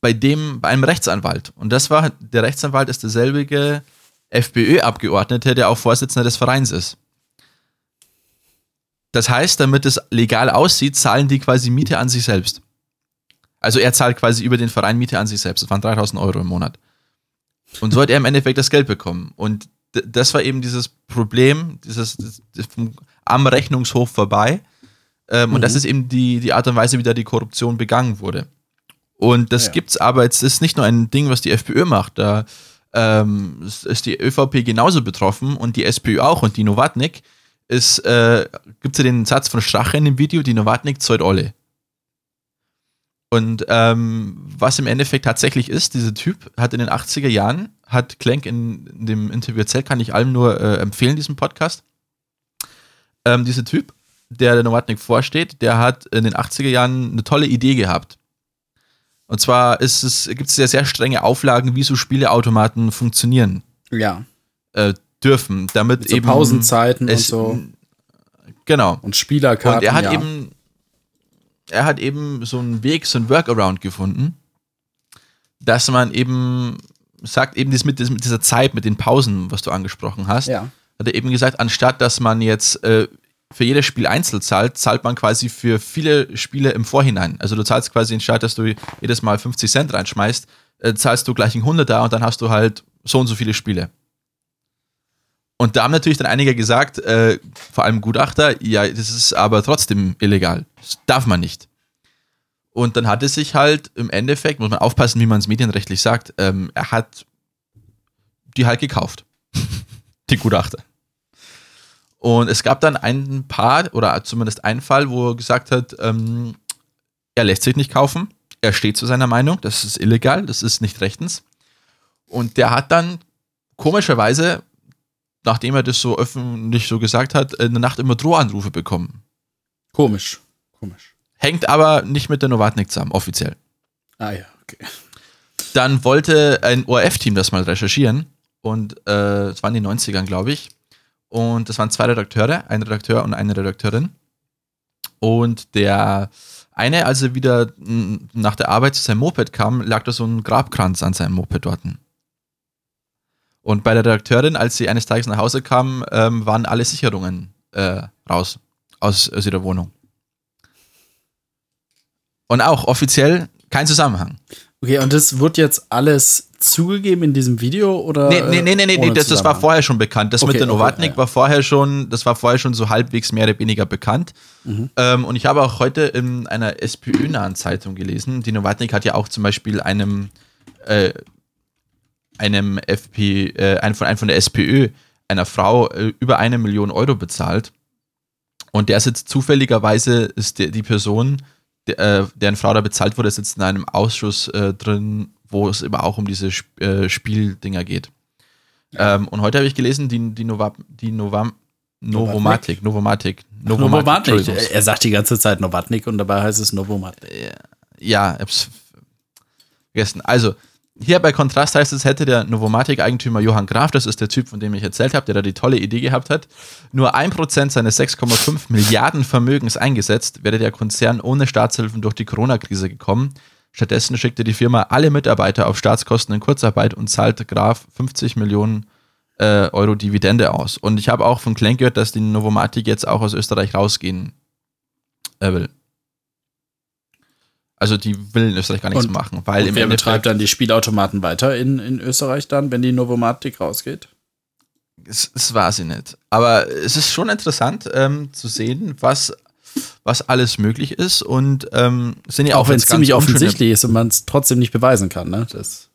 bei dem, bei einem Rechtsanwalt. Und das war, der Rechtsanwalt ist derselbige FPÖ-Abgeordnete, der auch Vorsitzender des Vereins ist. Das heißt, damit es legal aussieht, zahlen die quasi Miete an sich selbst. Also er zahlt quasi über den Verein Miete an sich selbst. Das waren 3000 Euro im Monat. Und so hat er im Endeffekt das Geld bekommen. Und das war eben dieses Problem, dieses das, das vom, am Rechnungshof vorbei. Ähm, Und das ist eben die, die Art und Weise, wie da die Korruption begangen wurde. Und das Ja. gibt's aber, es ist nicht nur ein Ding, was die FPÖ macht. Da ähm, ist die ÖVP genauso betroffen und die SPÖ auch und die Novatnik ist, äh, gibt ja den Satz von Strache in dem Video, die Novatnik zahlt alle. Und ähm, was im Endeffekt tatsächlich ist, dieser Typ hat in den 80er Jahren, hat Klenk in, in dem Interview erzählt, kann ich allen nur äh, empfehlen, diesen Podcast. Ähm, dieser Typ, der der Novatnik vorsteht, der hat in den 80er Jahren eine tolle Idee gehabt. Und zwar ist es, gibt es ja sehr strenge Auflagen, wie so Spieleautomaten funktionieren Ja. äh, dürfen, damit Mit so eben Pausenzeiten und es, so. Genau. Und Spielerkarten. Und er hat ja. eben, er hat eben so einen Weg, so einen Workaround gefunden, dass man eben sagt, eben das mit, das mit dieser Zeit, mit den Pausen, was du angesprochen hast, Ja. hat er eben gesagt, anstatt dass man jetzt äh, für jedes Spiel einzeln zahlt, zahlt man quasi für viele Spiele im Vorhinein. Also du zahlst quasi anstatt, dass du jedes Mal 50 Cent reinschmeißt, äh, zahlst du gleich ein 100er und dann hast du halt so und so viele Spiele. Und da haben natürlich dann einige gesagt, äh, vor allem Gutachter, ja, das ist aber trotzdem illegal. Das darf man nicht. Und dann hat es sich halt im Endeffekt, muss man aufpassen, wie man es medienrechtlich sagt, ähm, er hat die halt gekauft. die Gutachter. Und es gab dann ein paar, oder zumindest einen Fall, wo er gesagt hat, ähm, er lässt sich nicht kaufen, er steht zu seiner Meinung, das ist illegal, das ist nicht rechtens. Und der hat dann komischerweise, nachdem er das so öffentlich so gesagt hat, in der Nacht immer Drohanrufe bekommen. Komisch. Komisch. Hängt aber nicht mit der Novatnik zusammen, offiziell. Ah ja, okay. Dann wollte ein ORF-Team das mal recherchieren und äh, es waren die 90ern, glaube ich. Und das waren zwei Redakteure, ein Redakteur und eine Redakteurin. Und der eine, als er wieder nach der Arbeit zu seinem Moped kam, lag da so ein Grabkranz an seinem Moped dort. Und bei der Redakteurin, als sie eines Tages nach Hause kam, ähm, waren alle Sicherungen äh, raus aus, aus ihrer Wohnung. Und auch offiziell kein Zusammenhang. Okay, und das wird jetzt alles zugegeben in diesem Video oder? Nee, nee, nee, nee, nee das, das, war vorher schon bekannt. Das okay, mit der Novatnik okay, ja. war vorher schon, das war vorher schon so halbwegs mehr oder weniger bekannt. Mhm. Ähm, und ich habe auch heute in einer SPÖ-nahen Zeitung gelesen, die Novatnik hat ja auch zum Beispiel einem, äh, einem FP, äh, ein von, einem von der SPÖ, einer Frau, äh, über eine Million Euro bezahlt. Und der sitzt zufälligerweise, ist die, die Person, äh, deren Frau da bezahlt wurde, sitzt in einem Ausschuss äh, drin, wo es immer auch um diese Sp äh, Spieldinger geht. Ja. Ähm, und heute habe ich gelesen, die, die, Nova, die Nova, Novomatic, Novomatic, Novomatic. Novomatic. Er sagt die ganze Zeit Novatnik und dabei heißt es Novomatic. Ja, ich hab's vergessen. Also, hier bei Kontrast heißt es, hätte der Novomatic-Eigentümer Johann Graf, das ist der Typ, von dem ich erzählt habe, der da die tolle Idee gehabt hat, nur 1% seines 6,5 Milliarden Vermögens eingesetzt, wäre der Konzern ohne Staatshilfen durch die Corona-Krise gekommen. Stattdessen schickte die Firma alle Mitarbeiter auf Staatskosten in Kurzarbeit und zahlte Graf 50 Millionen äh, Euro Dividende aus. Und ich habe auch von Klenk gehört, dass die Novomatic jetzt auch aus Österreich rausgehen äh, will. Also die will in Österreich gar nichts und, machen, weil und wer betreibt dann die Spielautomaten weiter in, in Österreich dann, wenn die Novomatic rausgeht? Das, das war sie nicht. Aber es ist schon interessant ähm, zu sehen, was, was alles möglich ist und ähm, sind ja auch, auch wenn es ziemlich offensichtlich ist und man es trotzdem nicht beweisen kann. Ne? Das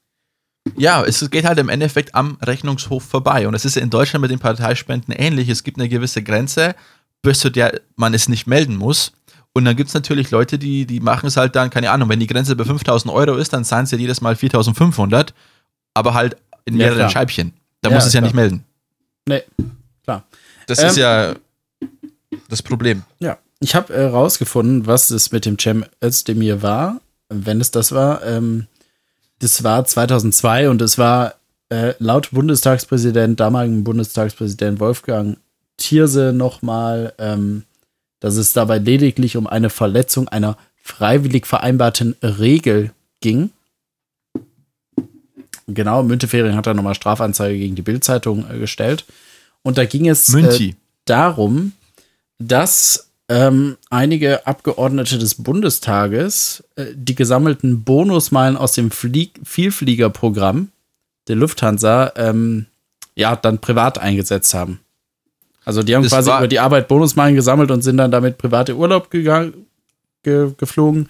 ja, es geht halt im Endeffekt am Rechnungshof vorbei. Und es ist in Deutschland mit den Parteispenden ähnlich. Es gibt eine gewisse Grenze, bis zu der man es nicht melden muss. Und dann gibt es natürlich Leute, die, die machen es halt dann, keine Ahnung, wenn die Grenze bei 5000 Euro ist, dann zahlen sie ja jedes Mal 4500, aber halt in mehreren ja, Scheibchen. Da ja, muss es ja klar. nicht melden. Nee, klar. Das ähm, ist ja das Problem. Ja, ich habe herausgefunden, äh, was es mit dem Cem Özdemir war, wenn es das war. Ähm, das war 2002 und es war äh, laut Bundestagspräsident, damaligen Bundestagspräsident Wolfgang Thierse nochmal ähm, dass es dabei lediglich um eine Verletzung einer freiwillig vereinbarten Regel ging. Genau, Müntefering hat da nochmal Strafanzeige gegen die Bildzeitung äh, gestellt. Und da ging es äh, darum, dass ähm, einige Abgeordnete des Bundestages äh, die gesammelten Bonusmeilen aus dem Flieg Vielfliegerprogramm der Lufthansa ähm, ja dann privat eingesetzt haben. Also die haben das quasi über die Arbeit Bonusmeilen gesammelt und sind dann damit private Urlaub gegangen, ge, geflogen.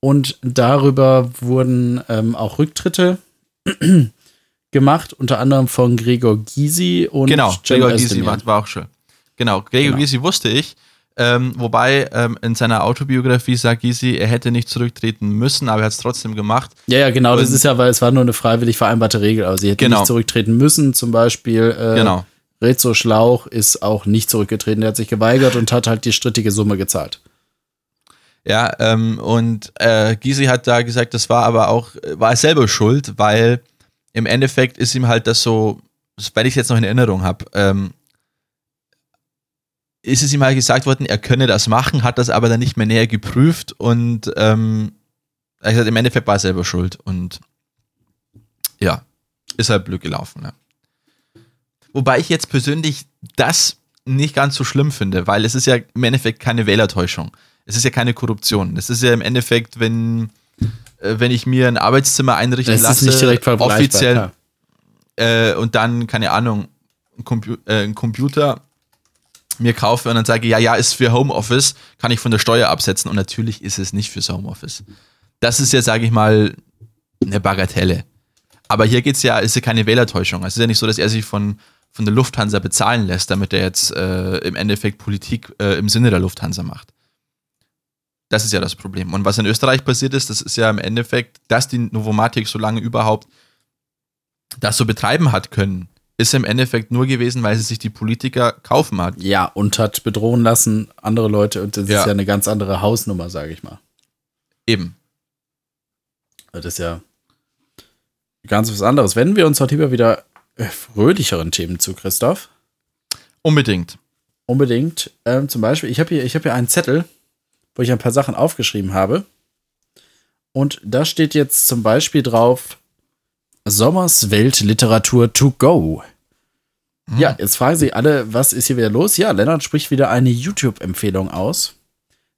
Und darüber wurden ähm, auch Rücktritte gemacht, unter anderem von Gregor Gysi und Genau, Gregor Gysi war, war, auch schon. Genau, Gregor genau. Gysi wusste ich. Ähm, wobei ähm, in seiner Autobiografie sagt Gysi, er hätte nicht zurücktreten müssen, aber er hat es trotzdem gemacht. Ja, ja, genau. Und das ist ja, weil es war nur eine freiwillig vereinbarte Regel. Also sie hätte genau. nicht zurücktreten müssen, zum Beispiel. Äh, genau. Rezo Schlauch ist auch nicht zurückgetreten. Der hat sich geweigert und hat halt die strittige Summe gezahlt. Ja, ähm, und äh, Gysi hat da gesagt, das war aber auch, war er selber schuld, weil im Endeffekt ist ihm halt das so, weil ich es jetzt noch in Erinnerung habe, ähm, ist es ihm halt gesagt worden, er könne das machen, hat das aber dann nicht mehr näher geprüft und ähm, er hat gesagt, im Endeffekt war er selber schuld und ja, ist halt blöd gelaufen. Ja. Wobei ich jetzt persönlich das nicht ganz so schlimm finde, weil es ist ja im Endeffekt keine Wählertäuschung. Es ist ja keine Korruption. Es ist ja im Endeffekt, wenn, äh, wenn ich mir ein Arbeitszimmer einrichten das lasse, ist nicht direkt offiziell äh, und dann, keine Ahnung, ein, Compu äh, ein Computer mir kaufe und dann sage, ja, ja, ist für Homeoffice, kann ich von der Steuer absetzen und natürlich ist es nicht fürs Homeoffice. Das ist ja, sage ich mal, eine Bagatelle. Aber hier geht es ja, ist ja keine Wählertäuschung. Es ist ja nicht so, dass er sich von, von der Lufthansa bezahlen lässt, damit er jetzt äh, im Endeffekt Politik äh, im Sinne der Lufthansa macht. Das ist ja das Problem. Und was in Österreich passiert ist, das ist ja im Endeffekt, dass die Novomatic so lange überhaupt das so betreiben hat können, ist im Endeffekt nur gewesen, weil sie sich die Politiker kaufen hat. Ja, und hat bedrohen lassen andere Leute. Und das ja. ist ja eine ganz andere Hausnummer, sage ich mal. Eben. Das ist ja ganz was anderes. Wenden wir uns heute lieber wieder fröhlicheren Themen zu, Christoph. Unbedingt. Unbedingt. Ähm, zum Beispiel, ich habe hier, hab hier einen Zettel. wo ich ein paar Sachen aufgeschrieben habe. Und da steht jetzt zum Beispiel drauf Sommers Weltliteratur to go. Hm. Ja, jetzt fragen Sie alle, was ist hier wieder los? Ja, Lennart spricht wieder eine YouTube-Empfehlung aus.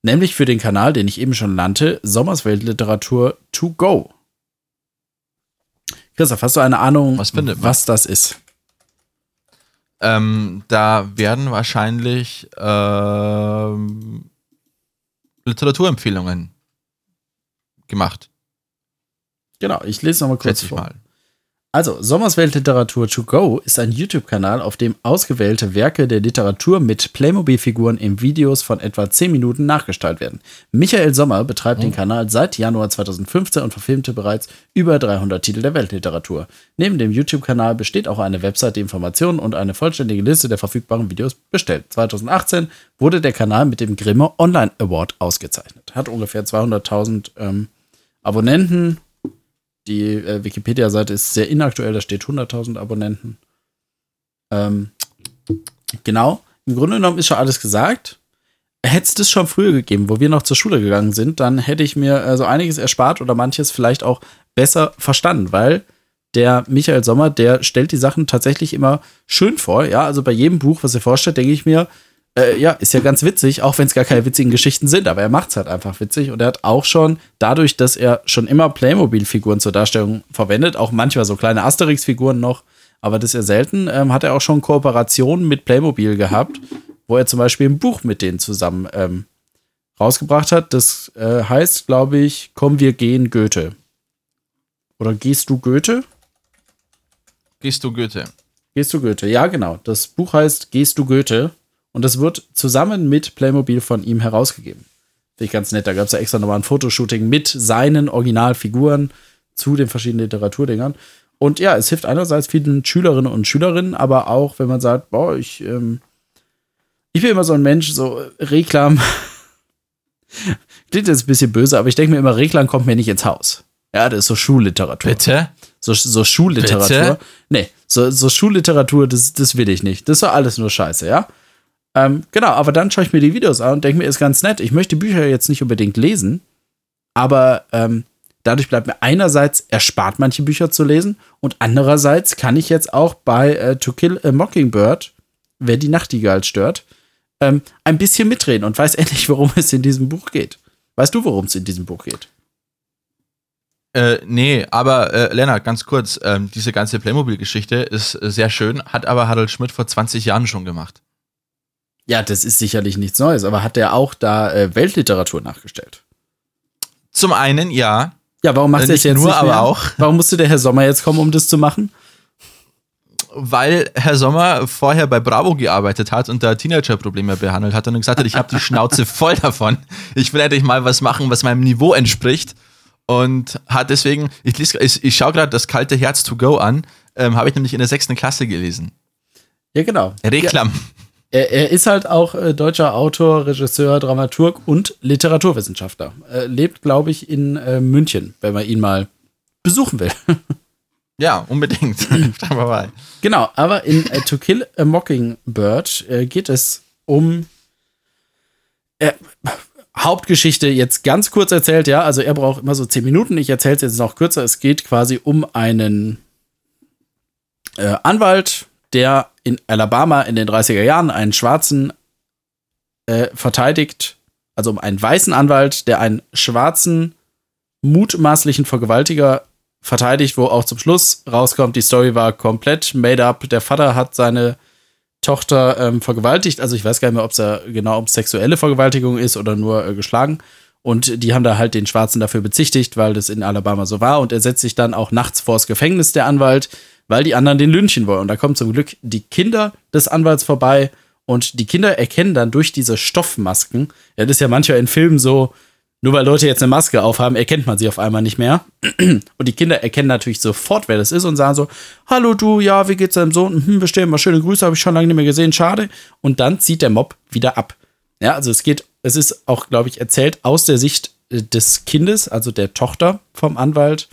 Nämlich für den Kanal, den ich eben schon nannte, Sommers Weltliteratur to go. Christoph, hast du eine Ahnung, was, was das ist? Ähm, da werden wahrscheinlich ähm, Literaturempfehlungen gemacht. Genau, ich lese nochmal kurz vor. Mal. Also, Sommerswelt Literatur to go ist ein YouTube-Kanal, auf dem ausgewählte Werke der Literatur mit Playmobil-Figuren in Videos von etwa 10 Minuten nachgestellt werden. Michael Sommer betreibt oh. den Kanal seit Januar 2015 und verfilmte bereits über 300 Titel der Weltliteratur. Neben dem YouTube-Kanal besteht auch eine Website, die Informationen und eine vollständige Liste der verfügbaren Videos bestellt. 2018 wurde der Kanal mit dem Grimme Online Award ausgezeichnet. Hat ungefähr 200.000 ähm, Abonnenten die äh, Wikipedia-Seite ist sehr inaktuell, da steht 100.000 Abonnenten. Ähm, genau, im Grunde genommen ist schon alles gesagt. Hätte es das schon früher gegeben, wo wir noch zur Schule gegangen sind, dann hätte ich mir äh, so einiges erspart oder manches vielleicht auch besser verstanden, weil der Michael Sommer, der stellt die Sachen tatsächlich immer schön vor. Ja, also bei jedem Buch, was er vorstellt, denke ich mir, äh, ja, ist ja ganz witzig, auch wenn es gar keine witzigen Geschichten sind, aber er macht es halt einfach witzig und er hat auch schon, dadurch, dass er schon immer Playmobil-Figuren zur Darstellung verwendet, auch manchmal so kleine Asterix-Figuren noch, aber das ist ja selten, ähm, hat er auch schon Kooperationen mit Playmobil gehabt, wo er zum Beispiel ein Buch mit denen zusammen ähm, rausgebracht hat. Das äh, heißt, glaube ich, Komm, wir gehen Goethe. Oder Gehst du Goethe? Gehst du Goethe. Gehst du Goethe, ja, genau. Das Buch heißt Gehst du Goethe. Und das wird zusammen mit Playmobil von ihm herausgegeben. Finde ich ganz nett. Da gab es ja extra nochmal ein Fotoshooting mit seinen Originalfiguren zu den verschiedenen Literaturdingern. Und ja, es hilft einerseits vielen Schülerinnen und Schülerinnen, aber auch, wenn man sagt, boah, ich, ähm, ich bin immer so ein Mensch, so Reklam. Klingt jetzt ein bisschen böse, aber ich denke mir immer, Reklam kommt mir nicht ins Haus. Ja, das ist so Schulliteratur. Bitte? So, so Schulliteratur. Bitte? Nee, so, so Schulliteratur, das, das will ich nicht. Das ist doch alles nur Scheiße, ja? Ähm, genau, aber dann schaue ich mir die Videos an und denke mir, ist ganz nett. Ich möchte Bücher jetzt nicht unbedingt lesen, aber ähm, dadurch bleibt mir einerseits erspart, manche Bücher zu lesen und andererseits kann ich jetzt auch bei äh, To Kill a Mockingbird, wer die Nachtigall stört, ähm, ein bisschen mitreden und weiß endlich, worum es in diesem Buch geht. Weißt du, worum es in diesem Buch geht? Äh, nee, aber äh, Lennart, ganz kurz, ähm, diese ganze Playmobil-Geschichte ist äh, sehr schön, hat aber Harald Schmidt vor 20 Jahren schon gemacht. Ja, das ist sicherlich nichts Neues, aber hat er auch da äh, Weltliteratur nachgestellt? Zum einen, ja. Ja, warum macht äh, er es jetzt nur, nicht mehr? aber auch. Warum musste der Herr Sommer jetzt kommen, um das zu machen? Weil Herr Sommer vorher bei Bravo gearbeitet hat und da Teenager-Probleme behandelt hat und gesagt hat, ich habe die Schnauze voll davon. Ich will endlich mal was machen, was meinem Niveau entspricht. Und hat deswegen, ich, ich, ich schaue gerade das kalte Herz to go an, ähm, habe ich nämlich in der sechsten Klasse gelesen. Ja, genau. Reklam. Ja er, er ist halt auch äh, deutscher Autor, Regisseur, Dramaturg und Literaturwissenschaftler. Er lebt, glaube ich, in äh, München, wenn man ihn mal besuchen will. Ja, unbedingt. genau, aber in äh, To Kill a Mockingbird äh, geht es um äh, Hauptgeschichte jetzt ganz kurz erzählt, ja. Also er braucht immer so zehn Minuten. Ich erzähle es jetzt noch kürzer. Es geht quasi um einen äh, Anwalt, der in Alabama in den 30er Jahren einen Schwarzen äh, verteidigt, also um einen weißen Anwalt, der einen schwarzen, mutmaßlichen Vergewaltiger verteidigt, wo auch zum Schluss rauskommt, die Story war komplett made up. Der Vater hat seine Tochter ähm, vergewaltigt. Also ich weiß gar nicht mehr, ob es ja genau um sexuelle Vergewaltigung ist oder nur äh, geschlagen. Und die haben da halt den Schwarzen dafür bezichtigt, weil das in Alabama so war. Und er setzt sich dann auch nachts vors Gefängnis, der Anwalt, weil die anderen den lynchen wollen. Und da kommen zum Glück die Kinder des Anwalts vorbei und die Kinder erkennen dann durch diese Stoffmasken, ja, das ist ja manchmal in Filmen so, nur weil Leute jetzt eine Maske aufhaben, erkennt man sie auf einmal nicht mehr. Und die Kinder erkennen natürlich sofort, wer das ist und sagen so, hallo du, ja, wie geht's deinem Sohn? Hm, bestellen mal schöne Grüße, habe ich schon lange nicht mehr gesehen, schade. Und dann zieht der Mob wieder ab. Ja, also es geht, es ist auch, glaube ich, erzählt aus der Sicht äh, des Kindes, also der Tochter vom Anwalt.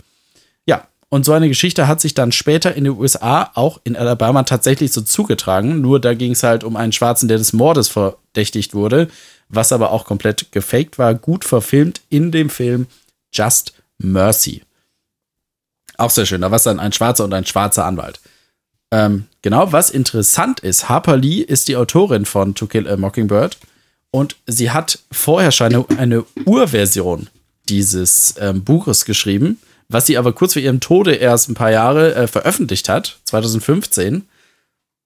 Ja, Und so eine Geschichte hat sich dann später in den USA, auch in Alabama, tatsächlich so zugetragen. Nur da ging es halt um einen Schwarzen, der des Mordes verdächtigt wurde, was aber auch komplett gefaked war, gut verfilmt in dem Film Just Mercy. Auch sehr schön. Da war es dann ein schwarzer und ein schwarzer Anwalt. Ähm, genau, was interessant ist, Harper Lee ist die Autorin von To Kill a Mockingbird und sie hat vorher schon eine, eine Urversion dieses ähm, Buches geschrieben was sie aber kurz vor ihrem Tode erst ein paar Jahre äh, veröffentlicht hat, 2015,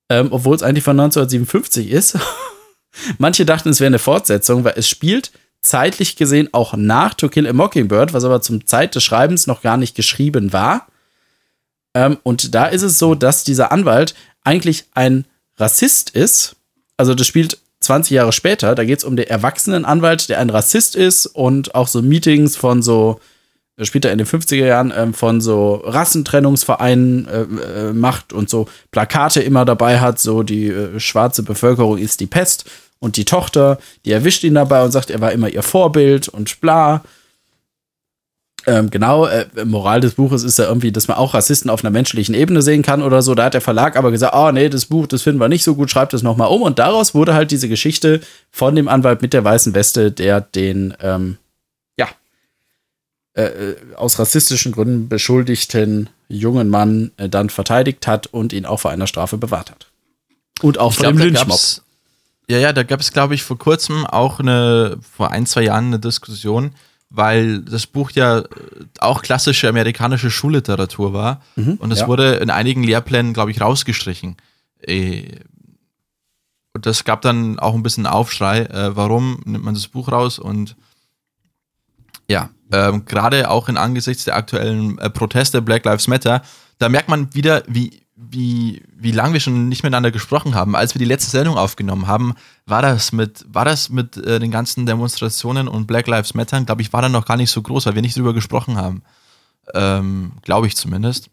ähm, obwohl es eigentlich von 1957 ist. Manche dachten, es wäre eine Fortsetzung, weil es spielt zeitlich gesehen auch nach To Kill a Mockingbird, was aber zum Zeit des Schreibens noch gar nicht geschrieben war. Ähm, und da ist es so, dass dieser Anwalt eigentlich ein Rassist ist. Also das spielt 20 Jahre später. Da geht es um den erwachsenen Anwalt, der ein Rassist ist und auch so Meetings von so später in den 50er Jahren ähm, von so Rassentrennungsvereinen äh, äh, macht und so Plakate immer dabei hat, so die äh, schwarze Bevölkerung ist die Pest und die Tochter, die erwischt ihn dabei und sagt, er war immer ihr Vorbild und bla. Ähm, genau, äh, Moral des Buches ist ja irgendwie, dass man auch Rassisten auf einer menschlichen Ebene sehen kann oder so. Da hat der Verlag aber gesagt, oh nee, das Buch, das finden wir nicht so gut, schreibt es nochmal um. Und daraus wurde halt diese Geschichte von dem Anwalt mit der weißen Weste, der den, ähm, äh, äh, aus rassistischen Gründen beschuldigten jungen Mann äh, dann verteidigt hat und ihn auch vor einer Strafe bewahrt hat. Und auch ich vor glaub, dem Lynchmob. Ja, ja, da gab es, glaube ich, vor kurzem auch eine, vor ein, zwei Jahren eine Diskussion, weil das Buch ja auch klassische amerikanische Schulliteratur war mhm, und es ja. wurde in einigen Lehrplänen, glaube ich, rausgestrichen. Äh, und das gab dann auch ein bisschen Aufschrei, äh, warum nimmt man das Buch raus und ja, ähm, gerade auch in angesichts der aktuellen äh, Proteste Black Lives Matter, da merkt man wieder, wie, wie, wie lange wir schon nicht miteinander gesprochen haben. Als wir die letzte Sendung aufgenommen haben, war das mit, war das mit äh, den ganzen Demonstrationen und Black Lives Matter, glaube ich, war dann noch gar nicht so groß, weil wir nicht drüber gesprochen haben. Ähm, glaube ich zumindest.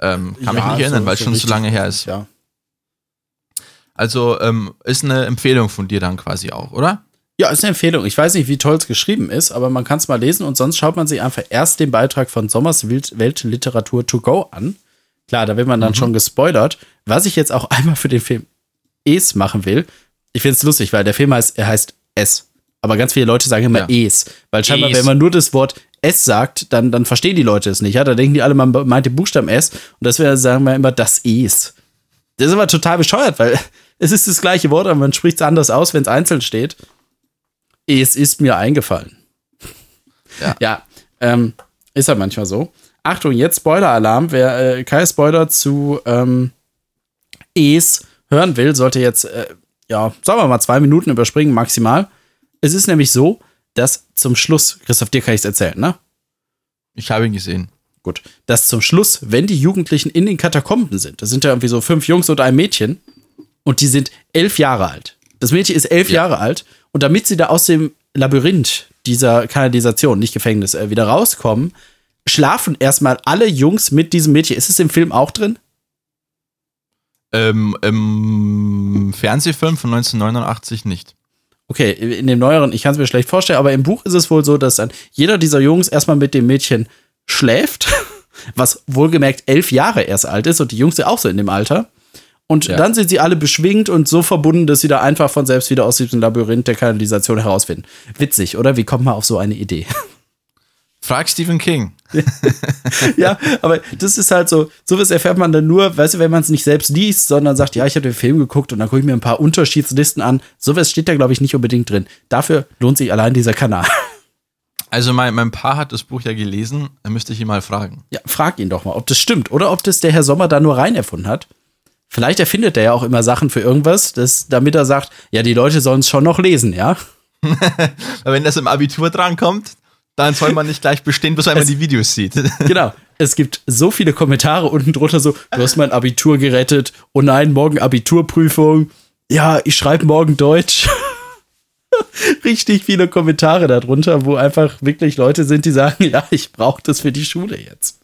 Ähm, kann ja, mich nicht erinnern, so, weil es so schon zu lange her ist. Ja. Also ähm, ist eine Empfehlung von dir dann quasi auch, oder? Ja, ist eine Empfehlung. Ich weiß nicht, wie toll es geschrieben ist, aber man kann es mal lesen und sonst schaut man sich einfach erst den Beitrag von Sommers Weltliteratur to go an. Klar, da wird man dann mhm. schon gespoilert. Was ich jetzt auch einmal für den Film Es machen will, ich finde es lustig, weil der Film heißt, er heißt Es. Aber ganz viele Leute sagen immer ja. Es. Weil scheinbar, es. wenn man nur das Wort S sagt, dann, dann verstehen die Leute es nicht. Ja? Da denken die alle, man meint den Buchstaben S. Und das wäre, sagen wir immer, das Es. Das ist aber total bescheuert, weil es ist das gleiche Wort, aber man spricht es anders aus, wenn es einzeln steht. Es ist mir eingefallen. Ja, ja ähm, ist halt manchmal so. Achtung, jetzt Spoiler-Alarm. Wer äh, kein Spoiler zu ähm, Es hören will, sollte jetzt, äh, ja, sagen wir mal, zwei Minuten überspringen, maximal. Es ist nämlich so, dass zum Schluss, Christoph, dir kann ich es erzählen, ne? Ich habe ihn gesehen. Gut. Dass zum Schluss, wenn die Jugendlichen in den Katakomben sind, das sind ja irgendwie so fünf Jungs und ein Mädchen, und die sind elf Jahre alt. Das Mädchen ist elf ja. Jahre alt und damit sie da aus dem Labyrinth dieser Kanalisation, nicht Gefängnis, äh, wieder rauskommen, schlafen erstmal alle Jungs mit diesem Mädchen. Ist es im Film auch drin? Ähm, Im Fernsehfilm von 1989 nicht. Okay, in dem neueren, ich kann es mir schlecht vorstellen, aber im Buch ist es wohl so, dass dann jeder dieser Jungs erstmal mit dem Mädchen schläft, was wohlgemerkt elf Jahre erst alt ist und die Jungs ja auch so in dem Alter. Und ja. dann sind sie alle beschwingt und so verbunden, dass sie da einfach von selbst wieder aus diesem Labyrinth der Kanalisation herausfinden. Witzig, oder? Wie kommt man auf so eine Idee? Frag Stephen King. ja, aber das ist halt so, sowas erfährt man dann nur, weißt du, wenn man es nicht selbst liest, sondern sagt, ja, ich habe den Film geguckt und dann gucke ich mir ein paar Unterschiedslisten an. Sowas steht da, glaube ich, nicht unbedingt drin. Dafür lohnt sich allein dieser Kanal. Also mein, mein Paar hat das Buch ja gelesen, dann müsste ich ihn mal fragen. Ja, frag ihn doch mal, ob das stimmt oder ob das der Herr Sommer da nur rein erfunden hat. Vielleicht erfindet er ja auch immer Sachen für irgendwas, das, damit er sagt, ja, die Leute sollen es schon noch lesen, ja? Wenn das im Abitur drankommt, dann soll man nicht gleich bestehen, bis man die Videos sieht. genau. Es gibt so viele Kommentare unten drunter so, du hast mein Abitur gerettet. Oh nein, morgen Abiturprüfung. Ja, ich schreibe morgen Deutsch. Richtig viele Kommentare darunter, wo einfach wirklich Leute sind, die sagen, ja, ich brauche das für die Schule jetzt.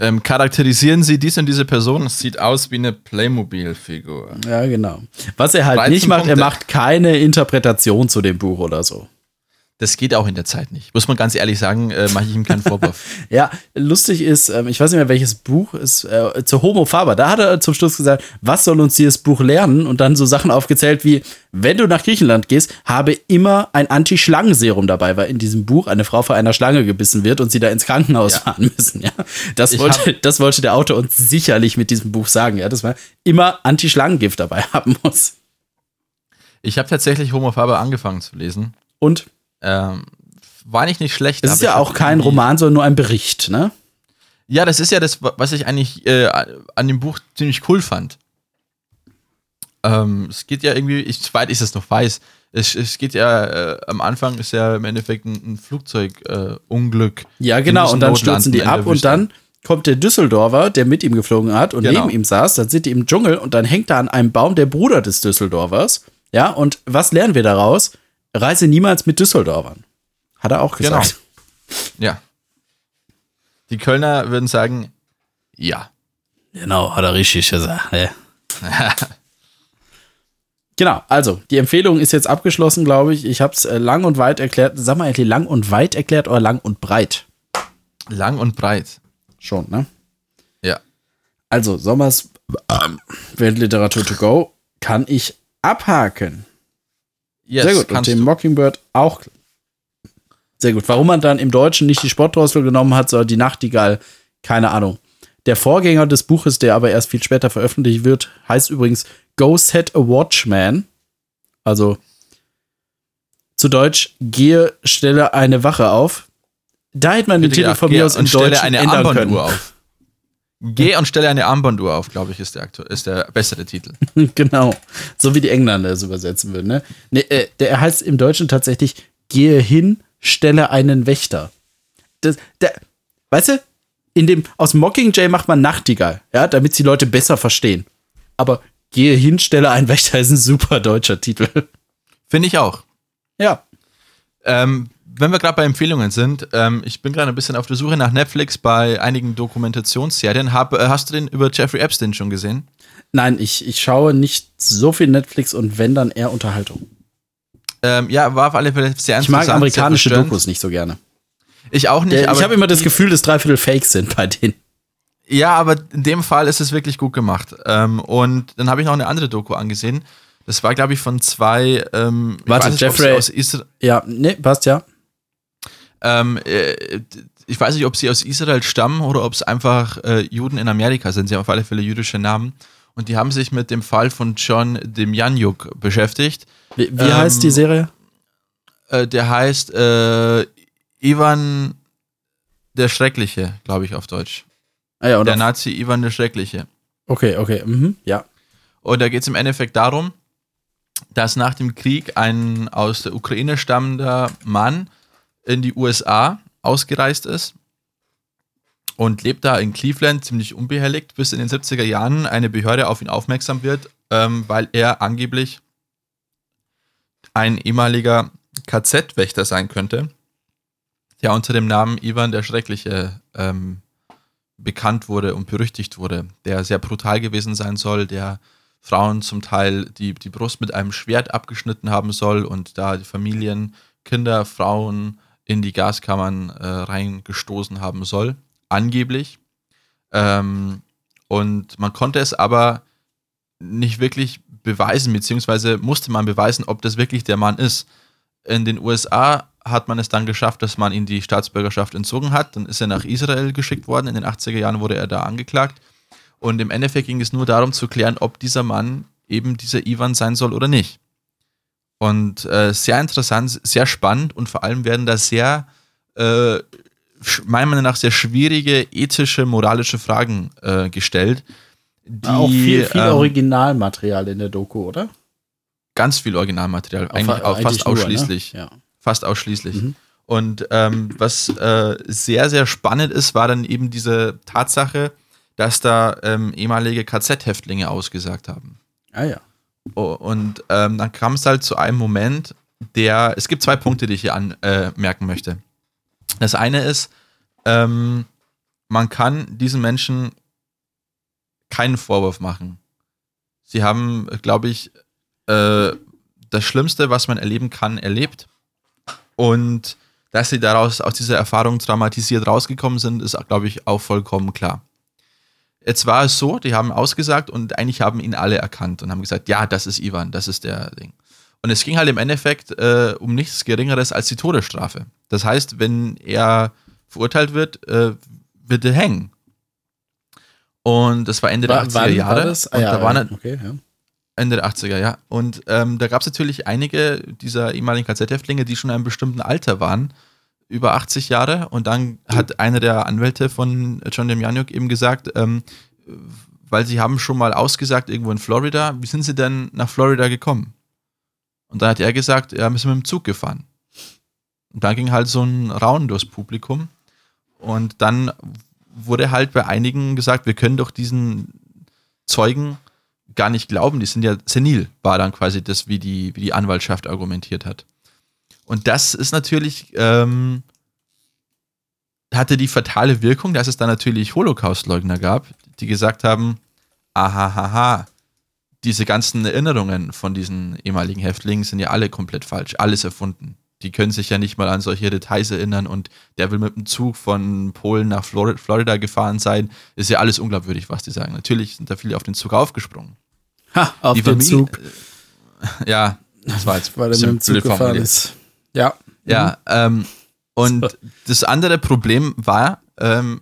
Ähm, charakterisieren Sie dies und diese Person. Es sieht aus wie eine Playmobil-Figur. Ja, genau. Was er halt nicht macht, er macht keine Interpretation zu dem Buch oder so. Das geht auch in der Zeit nicht. Muss man ganz ehrlich sagen, äh, mache ich ihm keinen Vorwurf. ja, lustig ist, ähm, ich weiß nicht mehr, welches Buch ist, äh, zu Homo Faber. Da hat er zum Schluss gesagt, was soll uns dieses Buch lernen? Und dann so Sachen aufgezählt wie, wenn du nach Griechenland gehst, habe immer ein Anti-Schlangenserum dabei, weil in diesem Buch eine Frau vor einer Schlange gebissen wird und sie da ins Krankenhaus ja. fahren müssen. Ja, das wollte, das wollte der Autor uns sicherlich mit diesem Buch sagen, ja, dass man immer Anti-Schlangengift dabei haben muss. Ich habe tatsächlich Homo Faber angefangen zu lesen. Und? Ähm, war nicht nicht schlecht. Es ist ja auch kein Roman, sondern nur ein Bericht, ne? Ja, das ist ja das, was ich eigentlich äh, an dem Buch ziemlich cool fand. Ähm, es geht ja irgendwie, ich, soweit ich es noch weiß, es, es geht ja, äh, am Anfang ist ja im Endeffekt ein, ein Flugzeugunglück. Äh, ja, genau, und dann stürzen die ab und dann kommt der Düsseldorfer, der mit ihm geflogen hat und genau. neben ihm saß, dann sind die im Dschungel und dann hängt da an einem Baum der Bruder des Düsseldorfers. Ja, und was lernen wir daraus? Reise niemals mit Düsseldorfern. Hat er auch gesagt. Genau. Ja. Die Kölner würden sagen, ja. Genau, hat er richtig gesagt. Ja. genau, also die Empfehlung ist jetzt abgeschlossen, glaube ich. Ich habe es äh, lang und weit erklärt. Sag mal eigentlich lang und weit erklärt oder lang und breit? Lang und breit. Schon, ne? Ja. Also, Sommers ähm, Weltliteratur to go kann ich abhaken. Yes, Sehr gut. Und den Mockingbird auch. Sehr gut. Warum man dann im Deutschen nicht die Sportdrossel genommen hat, sondern die Nachtigall, keine Ahnung. Der Vorgänger des Buches, der aber erst viel später veröffentlicht wird, heißt übrigens Go Set a Watchman. Also zu Deutsch, gehe, stelle eine Wache auf. Da hätte man den Titel von mir aus in Deutsch eine ändern können. Auf. Geh und stelle eine Armbanduhr auf, glaube ich, ist der, ist der bessere Titel. genau. So wie die Engländer es übersetzen würden. Ne? Ne, äh, der heißt im Deutschen tatsächlich: Gehe hin, stelle einen Wächter. Das, der, weißt du, in dem, aus Mockingjay macht man Nachtigall, ja, damit die Leute besser verstehen. Aber Gehe hin, stelle einen Wächter ist ein super deutscher Titel. Finde ich auch. Ja. Ähm, wenn wir gerade bei Empfehlungen sind, ähm, ich bin gerade ein bisschen auf der Suche nach Netflix bei einigen Dokumentationsserien. Hab, äh, hast du den über Jeffrey Epstein schon gesehen? Nein, ich, ich schaue nicht so viel Netflix und wenn dann eher Unterhaltung. Ähm, ja, war auf alle Fälle sehr. Ich mag amerikanische Dokus nicht so gerne. Ich auch nicht. Der, ich habe immer das Gefühl, dass Dreiviertel Fake sind bei denen. Ja, aber in dem Fall ist es wirklich gut gemacht. Ähm, und dann habe ich noch eine andere Doku angesehen. Das war, glaube ich, von zwei. Ähm, Warte, nicht, Jeffrey. Aus Isra ja, nee, passt ja. Ähm, äh, ich weiß nicht, ob sie aus Israel stammen oder ob es einfach äh, Juden in Amerika sind. Sie haben auf alle Fälle jüdische Namen. Und die haben sich mit dem Fall von John Demjanjuk beschäftigt. Wie, wie ähm, heißt die Serie? Äh, der heißt äh, Ivan der Schreckliche, glaube ich, auf Deutsch. Ah ja, der Nazi Ivan der Schreckliche. Okay, okay, mhm, ja. Und da geht es im Endeffekt darum, dass nach dem Krieg ein aus der Ukraine stammender Mann in die USA ausgereist ist und lebt da in Cleveland ziemlich unbehelligt, bis in den 70er Jahren eine Behörde auf ihn aufmerksam wird, ähm, weil er angeblich ein ehemaliger KZ-Wächter sein könnte, der unter dem Namen Ivan der Schreckliche ähm, bekannt wurde und berüchtigt wurde, der sehr brutal gewesen sein soll, der Frauen zum Teil die, die Brust mit einem Schwert abgeschnitten haben soll und da die Familien, Kinder, Frauen, in die Gaskammern äh, reingestoßen haben soll, angeblich. Ähm, und man konnte es aber nicht wirklich beweisen, beziehungsweise musste man beweisen, ob das wirklich der Mann ist. In den USA hat man es dann geschafft, dass man ihm die Staatsbürgerschaft entzogen hat. Dann ist er nach Israel geschickt worden. In den 80er Jahren wurde er da angeklagt. Und im Endeffekt ging es nur darum zu klären, ob dieser Mann eben dieser Ivan sein soll oder nicht. Und äh, sehr interessant, sehr spannend und vor allem werden da sehr, äh, meiner Meinung nach, sehr schwierige ethische, moralische Fragen äh, gestellt. Die, auch viel, viel ähm, Originalmaterial in der Doku, oder? Ganz viel Originalmaterial, eigentlich auch eigentlich fast nur, ne? ausschließlich. Ne? Ja. Fast ausschließlich. Mhm. Und ähm, was äh, sehr, sehr spannend ist, war dann eben diese Tatsache, dass da ähm, ehemalige KZ-Häftlinge ausgesagt haben. Ah ja. Und ähm, dann kam es halt zu einem Moment, der. Es gibt zwei Punkte, die ich hier anmerken äh, möchte. Das eine ist, ähm, man kann diesen Menschen keinen Vorwurf machen. Sie haben, glaube ich, äh, das Schlimmste, was man erleben kann, erlebt. Und dass sie daraus aus dieser Erfahrung traumatisiert rausgekommen sind, ist, glaube ich, auch vollkommen klar. Jetzt war es so, die haben ausgesagt und eigentlich haben ihn alle erkannt und haben gesagt, ja, das ist Ivan, das ist der Ding. Und es ging halt im Endeffekt äh, um nichts Geringeres als die Todesstrafe. Das heißt, wenn er verurteilt wird, äh, wird er hängen. Und das war Ende war, der 80er Jahre. War das? Ah, ja, da waren okay, ja. Ende der 80er, ja. Und ähm, da gab es natürlich einige dieser ehemaligen KZ-Häftlinge, die schon in einem bestimmten Alter waren, über 80 Jahre. Und dann hat einer der Anwälte von John Demjanjuk eben gesagt, ähm, weil sie haben schon mal ausgesagt irgendwo in Florida, wie sind sie denn nach Florida gekommen? Und dann hat er gesagt, ja, wir sind mit dem Zug gefahren. Und dann ging halt so ein Raunen durchs Publikum. Und dann wurde halt bei einigen gesagt, wir können doch diesen Zeugen gar nicht glauben, die sind ja senil, war dann quasi das, wie die, wie die Anwaltschaft argumentiert hat. Und das ist natürlich, ähm, hatte die fatale Wirkung, dass es dann natürlich Holocaust-Leugner gab, die gesagt haben, ahahaha, diese ganzen Erinnerungen von diesen ehemaligen Häftlingen sind ja alle komplett falsch, alles erfunden. Die können sich ja nicht mal an solche Details erinnern und der will mit dem Zug von Polen nach Florida gefahren sein. Ist ja alles unglaubwürdig, was die sagen. Natürlich sind da viele auf den Zug aufgesprungen. Ha, auf die den Familie, Zug. Äh, ja, das war jetzt Weil er mit dem Zug gefahren ist. Ja. Ja, mhm. ähm, und so. das andere Problem war, ähm,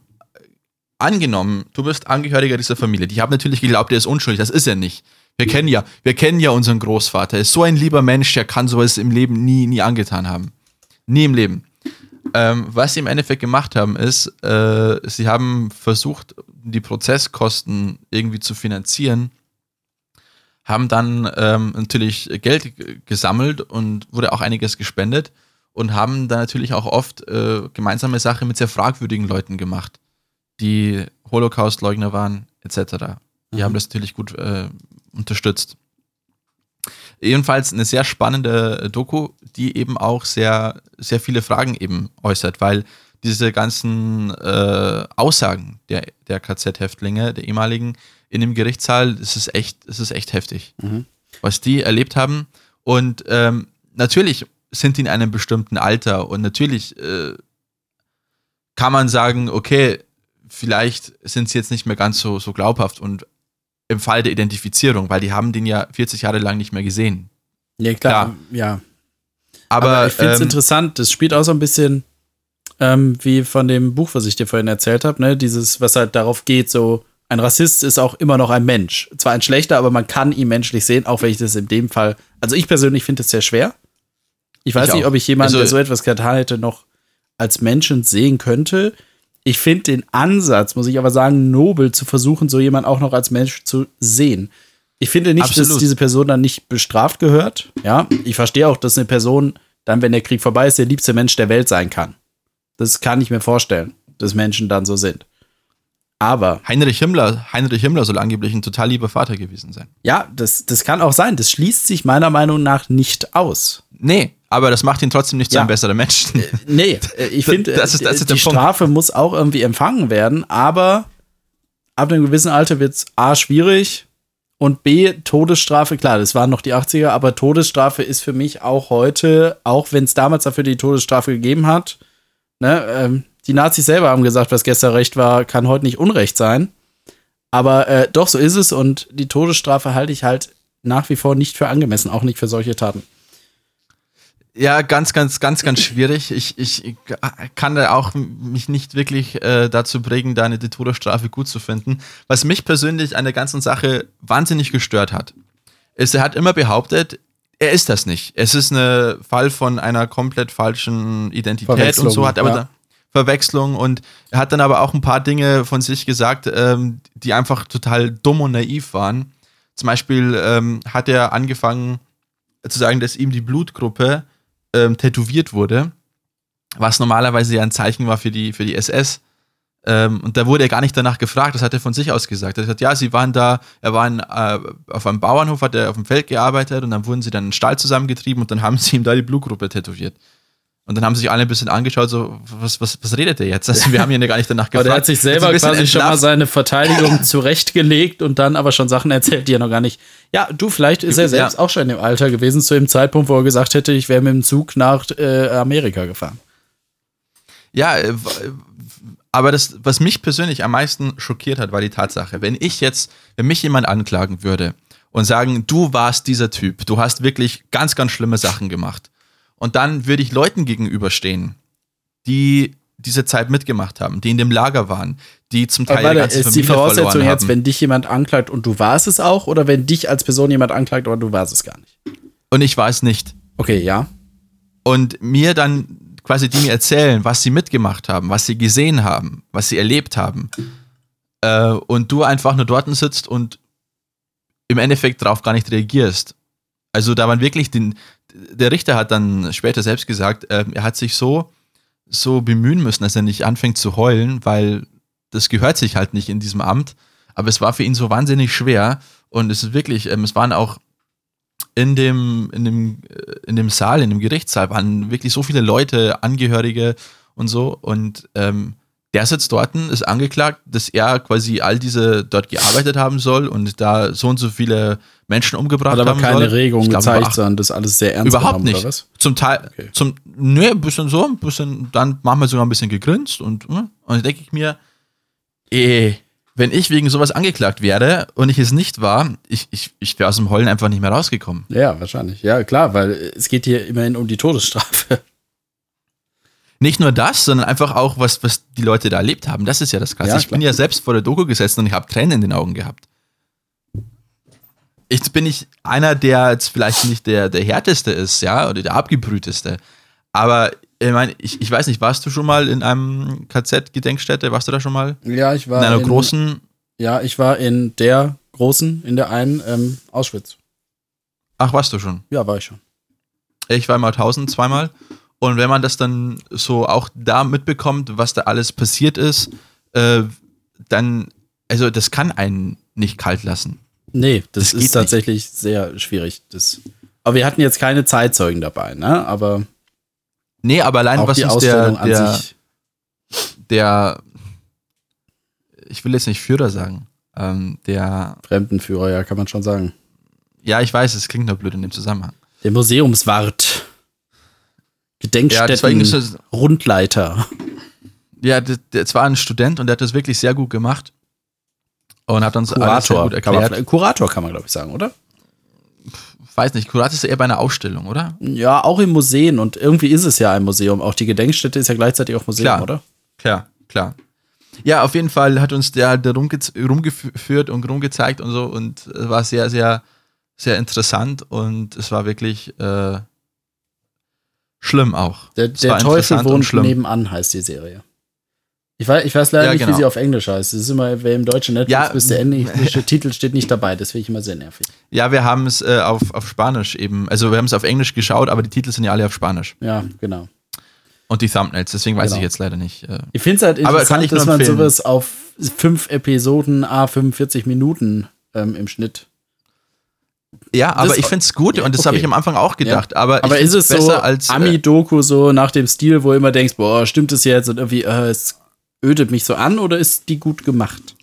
angenommen, du bist Angehöriger dieser Familie. Die haben natürlich geglaubt, er ist unschuldig. Das ist er nicht. Wir kennen ja, wir kennen ja unseren Großvater. Er ist so ein lieber Mensch, der kann sowas im Leben nie, nie angetan haben. Nie im Leben. Ähm, was sie im Endeffekt gemacht haben, ist, äh, sie haben versucht, die Prozesskosten irgendwie zu finanzieren haben dann ähm, natürlich Geld gesammelt und wurde auch einiges gespendet und haben dann natürlich auch oft äh, gemeinsame Sache mit sehr fragwürdigen Leuten gemacht, die Holocaust-Leugner waren, etc. Die mhm. haben das natürlich gut äh, unterstützt. Jedenfalls eine sehr spannende Doku, die eben auch sehr, sehr viele Fragen eben äußert, weil diese ganzen äh, Aussagen der, der KZ-Häftlinge, der ehemaligen, in dem Gerichtssaal, es ist echt, es ist echt heftig, mhm. was die erlebt haben. Und ähm, natürlich sind die in einem bestimmten Alter und natürlich äh, kann man sagen, okay, vielleicht sind sie jetzt nicht mehr ganz so, so glaubhaft und im Fall der Identifizierung, weil die haben den ja 40 Jahre lang nicht mehr gesehen. Ja, klar, klar. ja. Aber, Aber ich finde es ähm, interessant, das spielt auch so ein bisschen ähm, wie von dem Buch, was ich dir vorhin erzählt habe, ne? Dieses, was halt darauf geht, so ein Rassist ist auch immer noch ein Mensch. Zwar ein schlechter, aber man kann ihn menschlich sehen, auch wenn ich das in dem Fall. Also ich persönlich finde es sehr schwer. Ich weiß ich nicht, ob ich jemanden, also, der so etwas getan hätte, noch als Menschen sehen könnte. Ich finde den Ansatz, muss ich aber sagen, nobel zu versuchen, so jemanden auch noch als Mensch zu sehen. Ich finde nicht, absolut. dass diese Person dann nicht bestraft gehört. Ja, ich verstehe auch, dass eine Person dann, wenn der Krieg vorbei ist, der liebste Mensch der Welt sein kann. Das kann ich mir vorstellen, dass Menschen dann so sind. Aber. Heinrich Himmler, Heinrich Himmler soll angeblich ein total lieber Vater gewesen sein. Ja, das, das kann auch sein. Das schließt sich meiner Meinung nach nicht aus. Nee, aber das macht ihn trotzdem nicht ja. zu einem besseren Menschen. Äh, nee, äh, ich finde, das ist, das ist die Strafe muss auch irgendwie empfangen werden, aber ab einem gewissen Alter wird es A schwierig und B Todesstrafe, klar, das waren noch die 80er, aber Todesstrafe ist für mich auch heute, auch wenn es damals dafür die Todesstrafe gegeben hat, ne, ähm, die Nazis selber haben gesagt, was gestern recht war, kann heute nicht Unrecht sein. Aber äh, doch, so ist es und die Todesstrafe halte ich halt nach wie vor nicht für angemessen, auch nicht für solche Taten. Ja, ganz, ganz, ganz, ganz schwierig. Ich, ich kann da auch mich nicht wirklich äh, dazu bringen, da eine Todesstrafe gut zu finden. Was mich persönlich an der ganzen Sache wahnsinnig gestört hat, ist, er hat immer behauptet, er ist das nicht. Es ist ein Fall von einer komplett falschen Identität und so hat aber ja. Verwechslung und er hat dann aber auch ein paar Dinge von sich gesagt, ähm, die einfach total dumm und naiv waren. Zum Beispiel ähm, hat er angefangen zu sagen, dass ihm die Blutgruppe ähm, tätowiert wurde, was normalerweise ja ein Zeichen war für die, für die SS. Ähm, und da wurde er gar nicht danach gefragt, das hat er von sich aus gesagt. Er hat gesagt, ja, sie waren da, er war in, äh, auf einem Bauernhof, hat er auf dem Feld gearbeitet und dann wurden sie dann in den Stall zusammengetrieben und dann haben sie ihm da die Blutgruppe tätowiert. Und dann haben sie sich alle ein bisschen angeschaut, so, was, was, was redet der jetzt? Also, wir haben ja gar nicht danach gefragt. Aber der hat sich selber Also quasi bisschen schon mal entlarvt. seine Verteidigung zurechtgelegt und dann aber schon Sachen erzählt, die er noch gar nicht. Ja, du, vielleicht ist er Ja. selbst auch schon im Alter gewesen, zu dem Zeitpunkt, wo er gesagt hätte, ich wäre mit dem Zug nach äh, Amerika gefahren. Ja, äh, aber das, was mich persönlich am meisten schockiert hat, war die Tatsache, wenn ich jetzt, wenn mich jemand anklagen würde und sagen, du warst dieser Typ, du hast wirklich ganz, ganz schlimme Sachen gemacht. Und dann würde ich Leuten gegenüberstehen, die diese Zeit mitgemacht haben, die in dem Lager waren, die zum Teil warte, ist die Familie Voraussetzung verloren jetzt, haben. wenn dich jemand anklagt und du warst es auch, oder wenn dich als Person jemand anklagt, aber du warst es gar nicht? Und ich war es nicht. Okay, ja. und mir dann quasi die mir erzählen, was sie mitgemacht haben, was sie gesehen haben, was sie erlebt haben. Äh, und du einfach nur dort sitzt und im Endeffekt darauf gar nicht reagierst. Also da waren wirklich den, der Richter hat dann später selbst gesagt, äh, er hat sich so, so bemühen müssen, dass er nicht anfängt zu heulen, weil das gehört sich halt nicht in diesem Amt. Aber es war für ihn so wahnsinnig schwer und es ist wirklich, ähm, es waren auch in dem, in dem, äh, in dem Saal, in dem Gerichtssaal waren wirklich so viele Leute, Angehörige und so. Und ähm, der sitzt dort, ist angeklagt, dass er quasi all diese dort gearbeitet haben soll und da so und so viele Menschen umgebracht Hat aber haben keine soll. Regung Ich glaube, gezeigt, sondern das alles sehr ernst Überhaupt nicht. oder was? Zum Teil, Okay. zum, nö, ein bisschen so, ein bisschen, dann manchmal sogar ein bisschen gegrinst und, hm, und dann denke ich mir, eh, wenn ich wegen sowas angeklagt werde und ich es nicht war, ich, ich, ich wäre aus dem Heulen einfach nicht mehr rausgekommen. Ja, wahrscheinlich. Ja, klar, weil es geht hier immerhin um die Todesstrafe. Nicht nur das, sondern einfach auch, was, was die Leute da erlebt haben. Das ist ja das Krasse. Ja, ich bin ja selbst vor der Doku gesessen und ich habe Tränen in den Augen gehabt. Jetzt bin ich einer, der jetzt vielleicht nicht der, der härteste ist, ja, oder der abgebrühteste. Aber ich meine, ich, ich weiß nicht, warst du schon mal in einem KZ-Gedenkstätte? Warst du da schon mal? Ja, ich war In einer großen. Ja, ich war in der großen, in der einen ähm, Auschwitz. Ach, warst du schon? Ja, war ich schon. Ich war in Mauthausen zweimal. Und wenn man das dann so auch da mitbekommt, was da alles passiert ist, äh, dann, also das kann einen nicht kalt lassen. Nee, das, Das ist nicht. tatsächlich sehr schwierig. Das, aber wir hatten jetzt keine Zeitzeugen dabei, ne? Aber Nee, aber allein was die uns der, der, der, ich will jetzt nicht Führer sagen, ähm, der, Fremdenführer, ja, kann man schon sagen. ja, ich weiß, es klingt nur blöd in dem Zusammenhang. Der Museumswart. Ja, das Gedenkstätten, so, Rundleiter. ja, das, das war ein Student und der hat das wirklich sehr gut gemacht und hat uns alles sehr Kurator, gut kann man, erklärt. Kurator kann man, glaube ich, sagen, oder? Weiß nicht, Kurator ist eher bei einer Ausstellung, oder? Ja, auch in Museen und irgendwie ist es ja ein Museum. Auch die Gedenkstätte ist ja gleichzeitig auch Museum, Klar. oder? Klar, klar. Ja, auf jeden Fall hat uns der, der rumge rumgeführt und rumgezeigt und so und es war sehr, sehr, sehr interessant und es war wirklich äh, schlimm auch. Der, der Teufel wohnt schlimm. nebenan, heißt die Serie. Ich weiß, ich weiß leider Ja, nicht, genau. wie sie auf Englisch heißt. Es ist immer, wer im deutschen Netflix Ja, bis der englische Titel steht nicht dabei. Das finde ich immer sehr nervig. Ja, wir haben es äh, auf, auf Spanisch eben, also wir haben es auf Englisch geschaut, aber die Titel sind ja alle auf Spanisch Ja, genau. und die Thumbnails, deswegen weiß Genau. ich jetzt leider nicht. Äh, Ich finde es halt interessant, dass man sowas auf fünf Episoden, a 45 Minuten ähm, im Schnitt. Ja, aber Das- ich finde es gut und das okay. habe ich am Anfang auch gedacht, aber, Aber ich ist es so als äh, Ami-Doku so nach dem Stil, wo du immer denkst, boah, stimmt es jetzt und irgendwie, äh, es ödet mich so an oder ist die gut gemacht?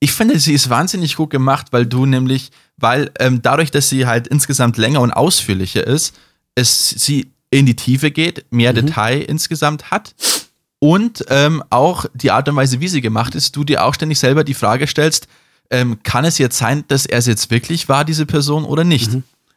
Ich finde, sie ist wahnsinnig gut gemacht, weil du nämlich, weil ähm, dadurch, dass sie halt insgesamt länger und ausführlicher ist, es sie in die Tiefe geht, mehr Detail insgesamt hat und ähm, auch die Art und Weise, wie sie gemacht ist, du dir auch ständig selber die Frage stellst, ähm, kann es jetzt sein, dass er es jetzt wirklich war, diese Person oder nicht?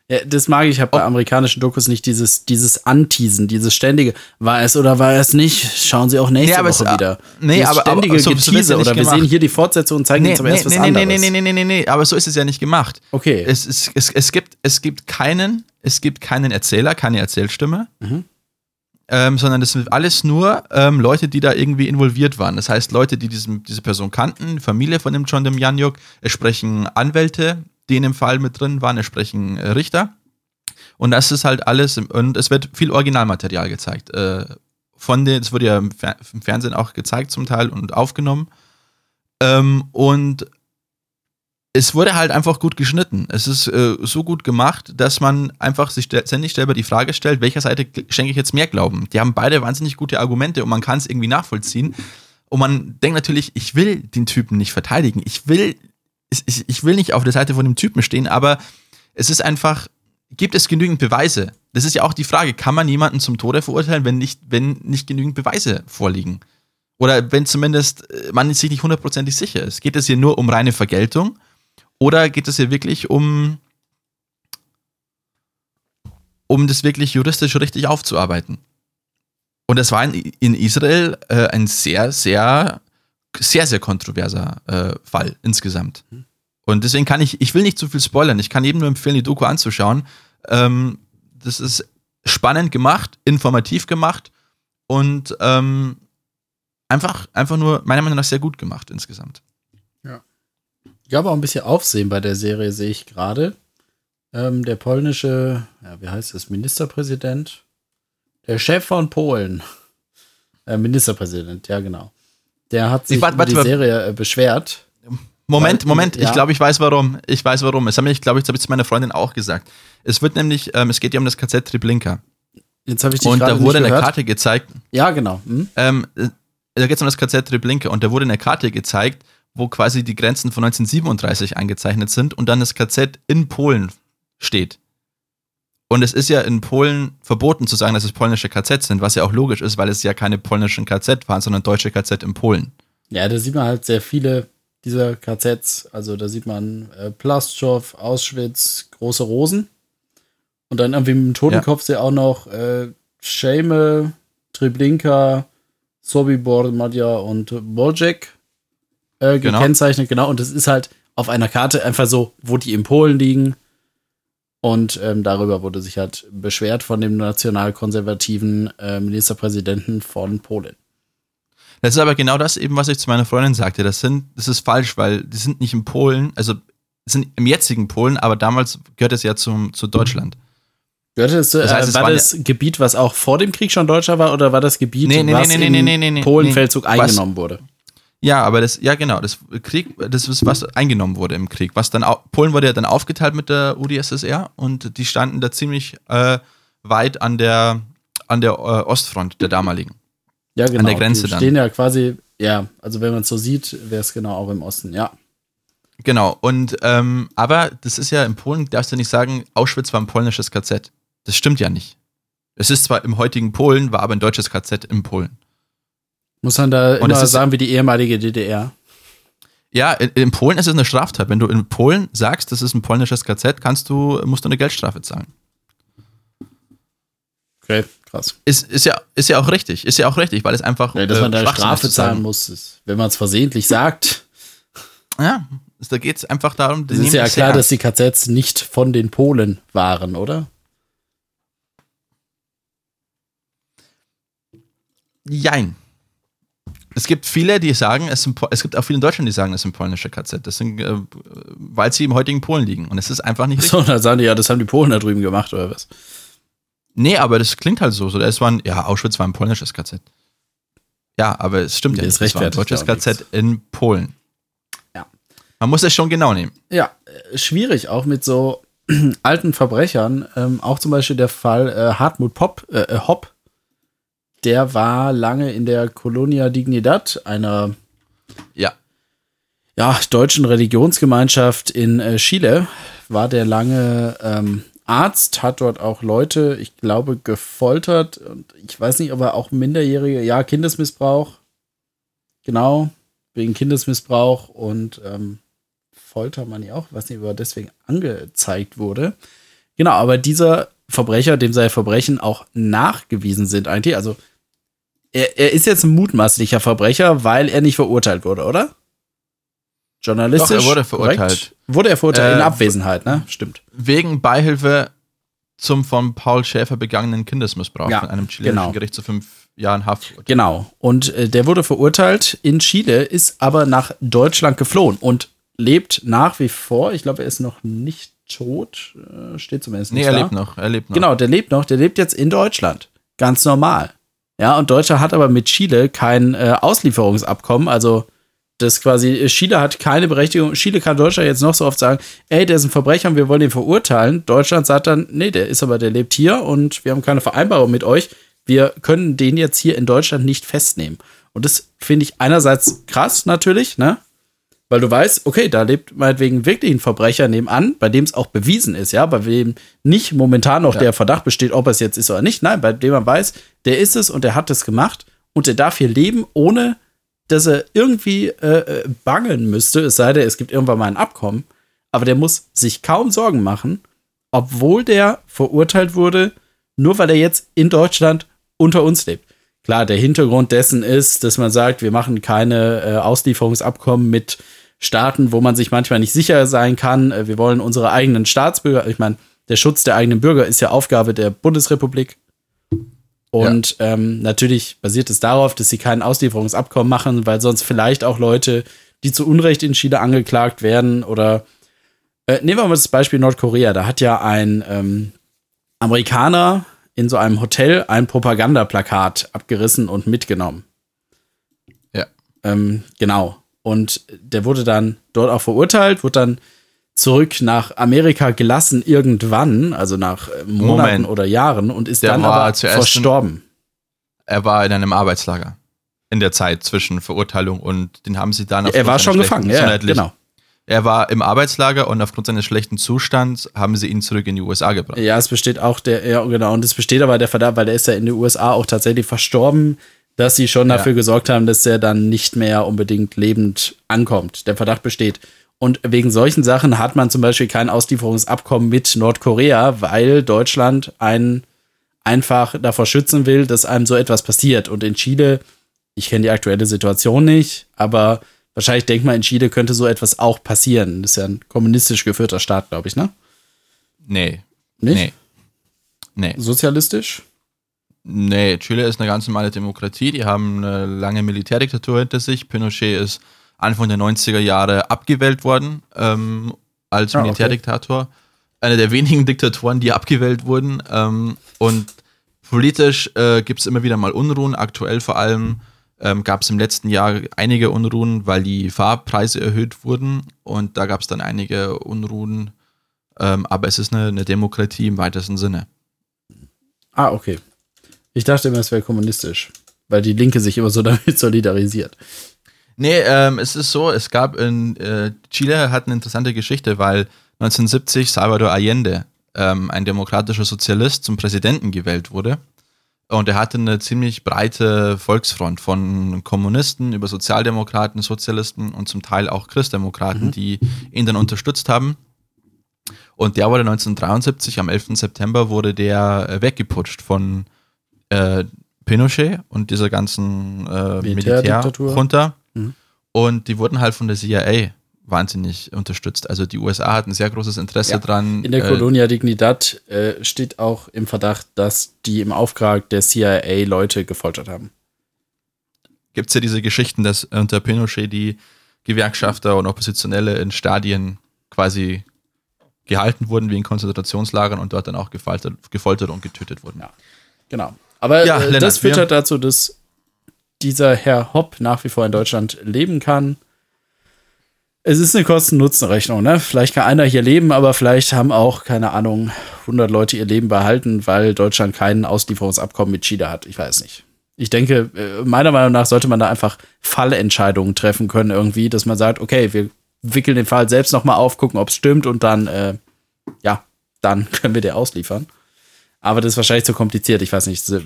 Ja, das mag ich halt bei amerikanischen Dokus nicht, dieses, dieses Anteasen, dieses ständige, war es oder war es nicht, schauen Sie auch nächste Nee, aber Woche es- wieder. nee, Dieses aber- aber ständige so- so Getease ja oder wir gemacht. sehen hier die Fortsetzung und zeigen Nee, uns aber nee, erst was nee, anderes. nee, nee, nee, nee, nee, nee, aber so ist es ja nicht gemacht. Okay. Es, es, es, es, gibt, es gibt keinen, es gibt keinen Erzähler, keine Erzählstimme, Mhm. Ähm, sondern das sind alles nur ähm, Leute, die da irgendwie involviert waren. Das heißt, Leute, die diesen, diese Person kannten, Familie von dem John Demjanjuk, es sprechen Anwälte, die in dem Fall mit drin waren, es sprechen äh, Richter. Und das ist halt alles, und es wird viel Originalmaterial gezeigt. Äh, von den, es wurde ja im, Fer im Fernsehen auch gezeigt zum Teil und aufgenommen. Ähm, und es wurde halt einfach gut geschnitten. Es ist äh, so gut gemacht, dass man einfach sich ständig selber die Frage stellt, welcher Seite schenke ich jetzt mehr Glauben? Die haben beide wahnsinnig gute Argumente und man kann es irgendwie nachvollziehen. Und man denkt natürlich, ich will den Typen nicht verteidigen. Ich will, ich, ich will nicht auf der Seite von dem Typen stehen, aber es ist einfach, gibt es genügend Beweise? Das ist ja auch die Frage, kann man jemanden zum Tode verurteilen, wenn nicht, wenn nicht genügend Beweise vorliegen? Oder wenn zumindest äh, man sich nicht hundertprozentig sicher ist. Geht es hier nur um reine Vergeltung? Oder geht es hier wirklich um, um das wirklich juristisch richtig aufzuarbeiten? Und das war in, in Israel äh, ein sehr, sehr, sehr, sehr kontroverser äh, Fall insgesamt. Und deswegen kann ich, ich will nicht zu viel spoilern, ich kann eben nur empfehlen, die Doku anzuschauen. Ähm, das ist spannend gemacht, informativ gemacht und ähm, einfach, einfach nur meiner Meinung nach sehr gut gemacht insgesamt. Gab auch ein bisschen Aufsehen bei der Serie, sehe ich gerade. Ähm, der polnische, ja, wie heißt es, Ministerpräsident? Der Chef von Polen. Äh, Ministerpräsident, ja, genau. Der hat sich warte, über die Serie äh, beschwert. Moment, Moment, ja. ich glaube, ich weiß warum. Ich weiß warum. Es haben ich, glaube ich, das habe ich zu meiner Freundin auch gesagt. Es wird nämlich, ähm, es geht ja um das KZ Treblinka. Jetzt habe ich dich Und gerade da wurde eine gehört. Karte gezeigt, Ja, genau. Hm? ähm, äh, da geht es um das KZ Treblinka und da wurde eine Karte gezeigt, wo quasi die Grenzen von 1937 eingezeichnet sind und dann das KZ in Polen steht. Und es ist ja in Polen verboten zu sagen, dass es polnische KZ sind, was ja auch logisch ist, weil es ja keine polnischen KZ waren, sondern deutsche KZ in Polen. Ja, da sieht man halt sehr viele dieser KZs. Also da sieht man äh, Plastschow, Auschwitz, große Rosen. Und dann irgendwie mit dem Totenkopf ja. auch noch äh, Scheme, Treblinka, Sobibor, Madja und Boljek äh, Genau. gekennzeichnet. Genau. Und das ist halt auf einer Karte einfach so, wo die in Polen liegen. Und ähm, darüber wurde sich halt beschwert von dem nationalkonservativen äh, Ministerpräsidenten von Polen. Das ist aber genau das eben, was ich zu meiner Freundin sagte. Das sind, das ist falsch, weil die sind nicht in Polen, also sind im jetzigen Polen, aber damals gehört es ja zum, zu Deutschland. Gehörte das, Das heißt, äh, es war das Gebiet, was auch vor dem Krieg schon deutscher war, oder war das Gebiet, Nee, nee, was nee, nee, im nee, nee, nee, nee, Polenfeldzug eingenommen wurde? Ja, aber das, ja genau, das Krieg, das ist was eingenommen wurde im Krieg. Was dann, Polen wurde ja dann aufgeteilt mit der UdSSR und die standen da ziemlich äh, weit an der, an der äh, Ostfront der damaligen. Ja, genau. der Grenze die dann. stehen ja quasi, ja, also wenn man es so sieht, wäre es genau auch im Osten, ja. Genau, und ähm, aber das ist ja in Polen, darfst du nicht sagen, Auschwitz war ein polnisches KZ. Das stimmt ja nicht. Es ist zwar im heutigen Polen, war aber ein deutsches KZ in Polen. Muss man da Und immer sagen, wie die ehemalige DDR. Ja, in, in Polen ist es eine Straftat. Wenn du in Polen sagst, das ist ein polnisches KZ, kannst du, musst du eine Geldstrafe zahlen. Okay, krass. Ist, ist, ja, ist ja auch richtig. Ist ja auch richtig, weil es einfach. Ja, dass äh, man da Schwachsinn ist Strafe zahlen muss, ist, wenn man es versehentlich sagt. Ja, da geht es einfach darum, Es ist ja klar, sehr dass die KZs nicht von den Polen waren, oder? Jein. Es gibt viele, die sagen, es, sind, es gibt auch viele in Deutschland, die sagen, es sind polnische KZ. Das sind, äh, weil sie im heutigen Polen liegen. Und es ist einfach nicht richtig. So, dann sagen die ja, das haben die Polen da drüben gemacht, oder was? Nee, aber das klingt halt so. so es war ein, ja, Auschwitz war ein polnisches KZ. Ja, aber es stimmt ja Das nicht. Es war ein deutsches KZ in Polen. Ja. Man muss es schon genau nehmen. Ja, äh, schwierig auch mit so alten Verbrechern. Ähm, auch zum Beispiel der Fall äh, Hartmut Pop, äh, äh, Hopp. Der war lange in der Colonia Dignidad, einer Ja. ja, deutschen Religionsgemeinschaft in äh, Chile. War der lange ähm, Arzt, hat dort auch Leute, ich glaube, gefoltert. Und ich weiß nicht, ob er auch Minderjährige, ja, Kindesmissbrauch. Genau, wegen Kindesmissbrauch und ähm, Folter, meine ich auch. Ich weiß nicht, ob er deswegen angezeigt wurde. Genau, aber dieser Verbrecher, dem seine Verbrechen auch nachgewiesen sind eigentlich, also er, er ist jetzt ein mutmaßlicher Verbrecher, weil er nicht verurteilt wurde, oder? Journalistisch? Doch, er wurde korrekt? verurteilt. Wurde er verurteilt? in Äh, Abwesenheit, ne? Stimmt. Wegen Beihilfe zum von Paul Schäfer begangenen Kindesmissbrauch Ja, von einem chilenischen genau. Gericht zu fünf Jahren Haft. Genau. Und äh, der wurde verurteilt in Chile, ist aber nach Deutschland geflohen und lebt nach wie vor. Ich glaube, er ist noch nicht tot. Äh, steht zumindest Nee, nicht er da. lebt noch. Er lebt noch. Genau, der lebt noch. Der lebt jetzt in Deutschland. Ganz normal. Ja, und Deutschland hat aber mit Chile kein äh, Auslieferungsabkommen. Also Das quasi, Chile hat keine Berechtigung. Chile kann Deutschland jetzt noch so oft sagen, ey, der ist ein Verbrecher und wir wollen ihn verurteilen. Deutschland sagt dann, nee, der ist aber, der lebt hier und wir haben keine Vereinbarung mit euch. Wir können den jetzt hier in Deutschland nicht festnehmen. Und das finde ich einerseits krass natürlich, ne? Weil du weißt, okay, da lebt meinetwegen wirklich ein Verbrecher nebenan, bei dem es auch bewiesen ist, ja, bei dem nicht momentan noch ja. der Verdacht besteht, ob es jetzt ist oder nicht. Nein, bei dem man weiß, der ist es und der hat es gemacht und der darf hier leben, ohne dass er irgendwie äh, äh, bangeln müsste, es sei denn, es gibt irgendwann mal ein Abkommen. Aber der muss sich kaum Sorgen machen, obwohl der verurteilt wurde, nur weil er jetzt in Deutschland unter uns lebt. Klar, der Hintergrund dessen ist, dass man sagt, wir machen keine äh, Auslieferungsabkommen mit Staaten, wo man sich manchmal nicht sicher sein kann. Äh, wir wollen unsere eigenen Staatsbürger, ich meine, der Schutz der eigenen Bürger ist ja Aufgabe der Bundesrepublik. Und ja. ähm, natürlich basiert es darauf, dass sie kein Auslieferungsabkommen machen, weil sonst vielleicht auch Leute, die zu Unrecht in Chile angeklagt werden oder äh, nehmen wir mal das Beispiel Nordkorea. Da hat ja ein ähm, Amerikaner in so einem Hotel ein Propagandaplakat abgerissen und mitgenommen. Ja. Ähm, genau. Und der wurde dann dort auch verurteilt, wurde dann zurück nach Amerika gelassen irgendwann, also nach äh, Monaten Moment. oder Jahren und ist der dann aber verstorben. er war in einem Arbeitslager in der Zeit zwischen Verurteilung und den haben sie dann Er war schon gefangen, ja, genau. Er war im Arbeitslager und aufgrund seines schlechten Zustands haben sie ihn zurück in die USA gebracht. Ja, es besteht auch der, ja, genau, und es besteht aber der Verdacht, weil er ist ja in den USA auch tatsächlich verstorben, dass sie schon dafür ja. gesorgt haben, dass er dann nicht mehr unbedingt lebend ankommt. Der Verdacht besteht. Und wegen solchen Sachen hat man zum Beispiel kein Auslieferungsabkommen mit Nordkorea, weil Deutschland einen einfach davor schützen will, dass einem so etwas passiert. Und in Chile, ich kenne die aktuelle Situation nicht, aber wahrscheinlich denkt man, in Chile könnte so etwas auch passieren. Das ist ja ein kommunistisch geführter Staat, glaube ich, ne? Nee. Nicht? Nee. Nee. Sozialistisch? Nee, Chile ist eine ganz normale Demokratie. Die haben eine lange Militärdiktatur hinter sich. Pinochet ist Anfang der 90er Jahre abgewählt worden ähm, als ah, Militärdiktator. Okay. Einer der wenigen Diktatoren, die abgewählt wurden. Ähm, und politisch äh, gibt es immer wieder mal Unruhen. Aktuell vor allem ähm, gab es im letzten Jahr einige Unruhen, weil die Fahrpreise erhöht wurden. Und da gab es dann einige Unruhen. Ähm, aber es ist eine, eine Demokratie im weitesten Sinne. Ah, okay. Ich dachte immer, es wäre kommunistisch, weil die Linke sich immer so damit solidarisiert. Nee, ähm, es ist so, es gab in äh, Chile hat eine interessante Geschichte, weil 1970 Salvador Allende, ähm, ein demokratischer Sozialist, zum Präsidenten gewählt wurde. Und er hatte eine ziemlich breite Volksfront von Kommunisten über Sozialdemokraten, Sozialisten und zum Teil auch Christdemokraten, mhm. die ihn dann unterstützt haben. Und der wurde 1973, am 11. September, wurde der äh, weggeputscht von äh, Pinochet und dieser ganzen äh, Militärjunta. Mhm. Und die wurden halt von der CIA wahnsinnig unterstützt. Also die USA hatten sehr großes Interesse ja. dran. In der Colonia äh, Dignidad äh, steht auch im Verdacht, dass die im Auftrag der CIA Leute gefoltert haben. Gibt es ja diese Geschichten, dass unter Pinochet die Gewerkschafter und Oppositionelle in Stadien quasi gehalten wurden wie in Konzentrationslagern und dort dann auch gefoltert, gefoltert und getötet wurden. Ja, genau. Aber ja, äh, Lennart, das führt halt dazu, dass dieser Herr Hopp nach wie vor in Deutschland leben kann. Es ist eine Kosten-Nutzen-Rechnung, ne? Vielleicht kann einer hier leben, aber vielleicht haben auch, keine Ahnung, 100 Leute ihr Leben behalten, weil Deutschland kein Auslieferungsabkommen mit Chile hat. Ich weiß nicht. Ich denke, äh, meiner Meinung nach sollte man da einfach Fallentscheidungen treffen können irgendwie, dass man sagt, okay, wir wickeln den Fall selbst nochmal auf, gucken, ob es stimmt und dann, äh, ja, dann können wir den ausliefern. Aber das ist wahrscheinlich zu kompliziert. Ich weiß nicht, es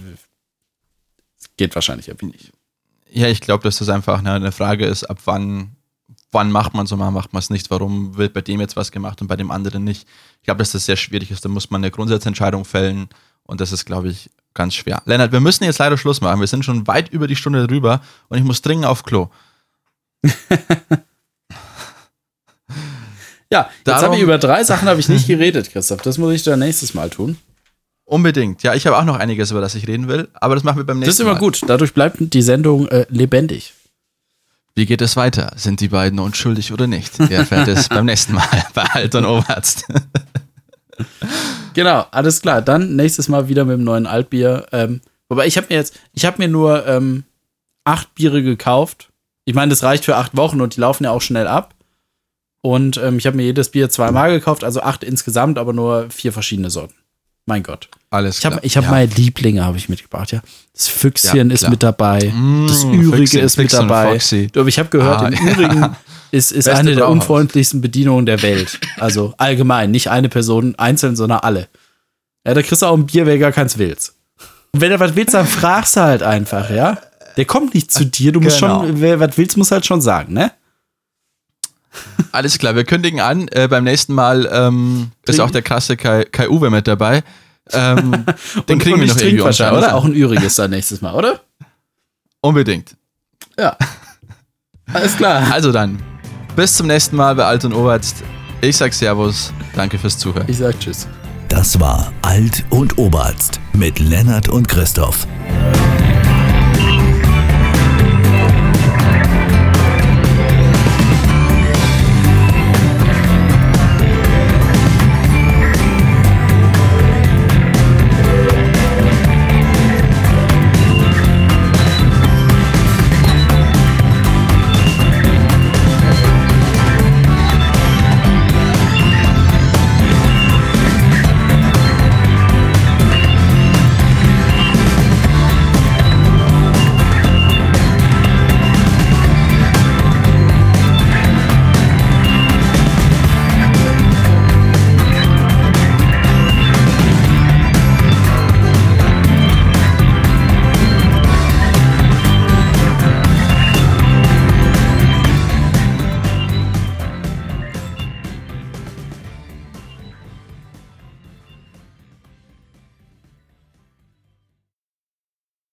geht wahrscheinlich irgendwie nicht. Ja, ich glaube, dass das einfach eine, eine, Frage ist, ab wann, wann macht man so, wann macht man es nicht, warum wird bei dem jetzt was gemacht und bei dem anderen nicht. Ich glaube, dass das sehr schwierig ist, da muss man eine Grundsatzentscheidung fällen und das ist, glaube ich, ganz schwer. Lennart, wir müssen jetzt leider Schluss machen, wir sind schon weit über die Stunde drüber und ich muss dringend auf Klo. ja, jetzt habe ich über drei Sachen habe ich nicht geredet, Christoph. Das muss ich dann nächstes Mal tun. Unbedingt. Ja, ich habe auch noch einiges, über das ich reden will, aber das machen wir beim nächsten Mal. Das ist immer Mal. gut. Dadurch bleibt die Sendung äh, lebendig. Wie geht es weiter? Sind die beiden unschuldig oder nicht? Ihr erfährt es beim nächsten Mal bei Alt und Oberarzt. genau, alles klar. Dann nächstes Mal wieder mit dem neuen Altbier. Ähm, wobei ich habe mir jetzt, ich habe mir nur ähm, acht Biere gekauft Ich meine, das reicht für acht Wochen und die laufen ja auch schnell ab. Und ähm, ich habe mir jedes Bier zweimal gekauft, also acht insgesamt, aber nur vier verschiedene Sorten. Mein Gott. Alles Ich klar. habe ich hab Ja. meine Lieblinge habe ich mitgebracht, ja. Das Füchschen Ja, ist mit dabei. Mm, das Ürige Füchschen, ist mit Füchsen dabei. Foxy. Aber ich habe gehört, Ah, im Ürigen ist, ist Beste eine der Brauhaus. unfreundlichsten Bedienungen der Welt. Also allgemein, nicht eine Person einzeln, sondern alle. Ja, da kriegst du auch ein Bier, wer gar keins willst. Und wenn du was willst, dann fragst du halt einfach, ja. Der kommt nicht zu dir, du musst Genau. schon, wer was willst, muss halt schon sagen, ne? Alles klar, wir kündigen an. Äh, beim nächsten Mal ähm, ist auch der krasse Kai, Kai Uwe mit dabei. Ähm, den Und- kriegen und wir ich noch irgendwie wahrscheinlich, unter. oder? Auch ein Üriges dann nächstes Mal, oder? Unbedingt. Ja. Alles klar. Also dann, bis zum nächsten Mal bei Alt und Oberst. Ich sag Servus, danke fürs Zuhören. Ich sag Tschüss. Das war Alt und Oberarzt mit Lennart und Christoph.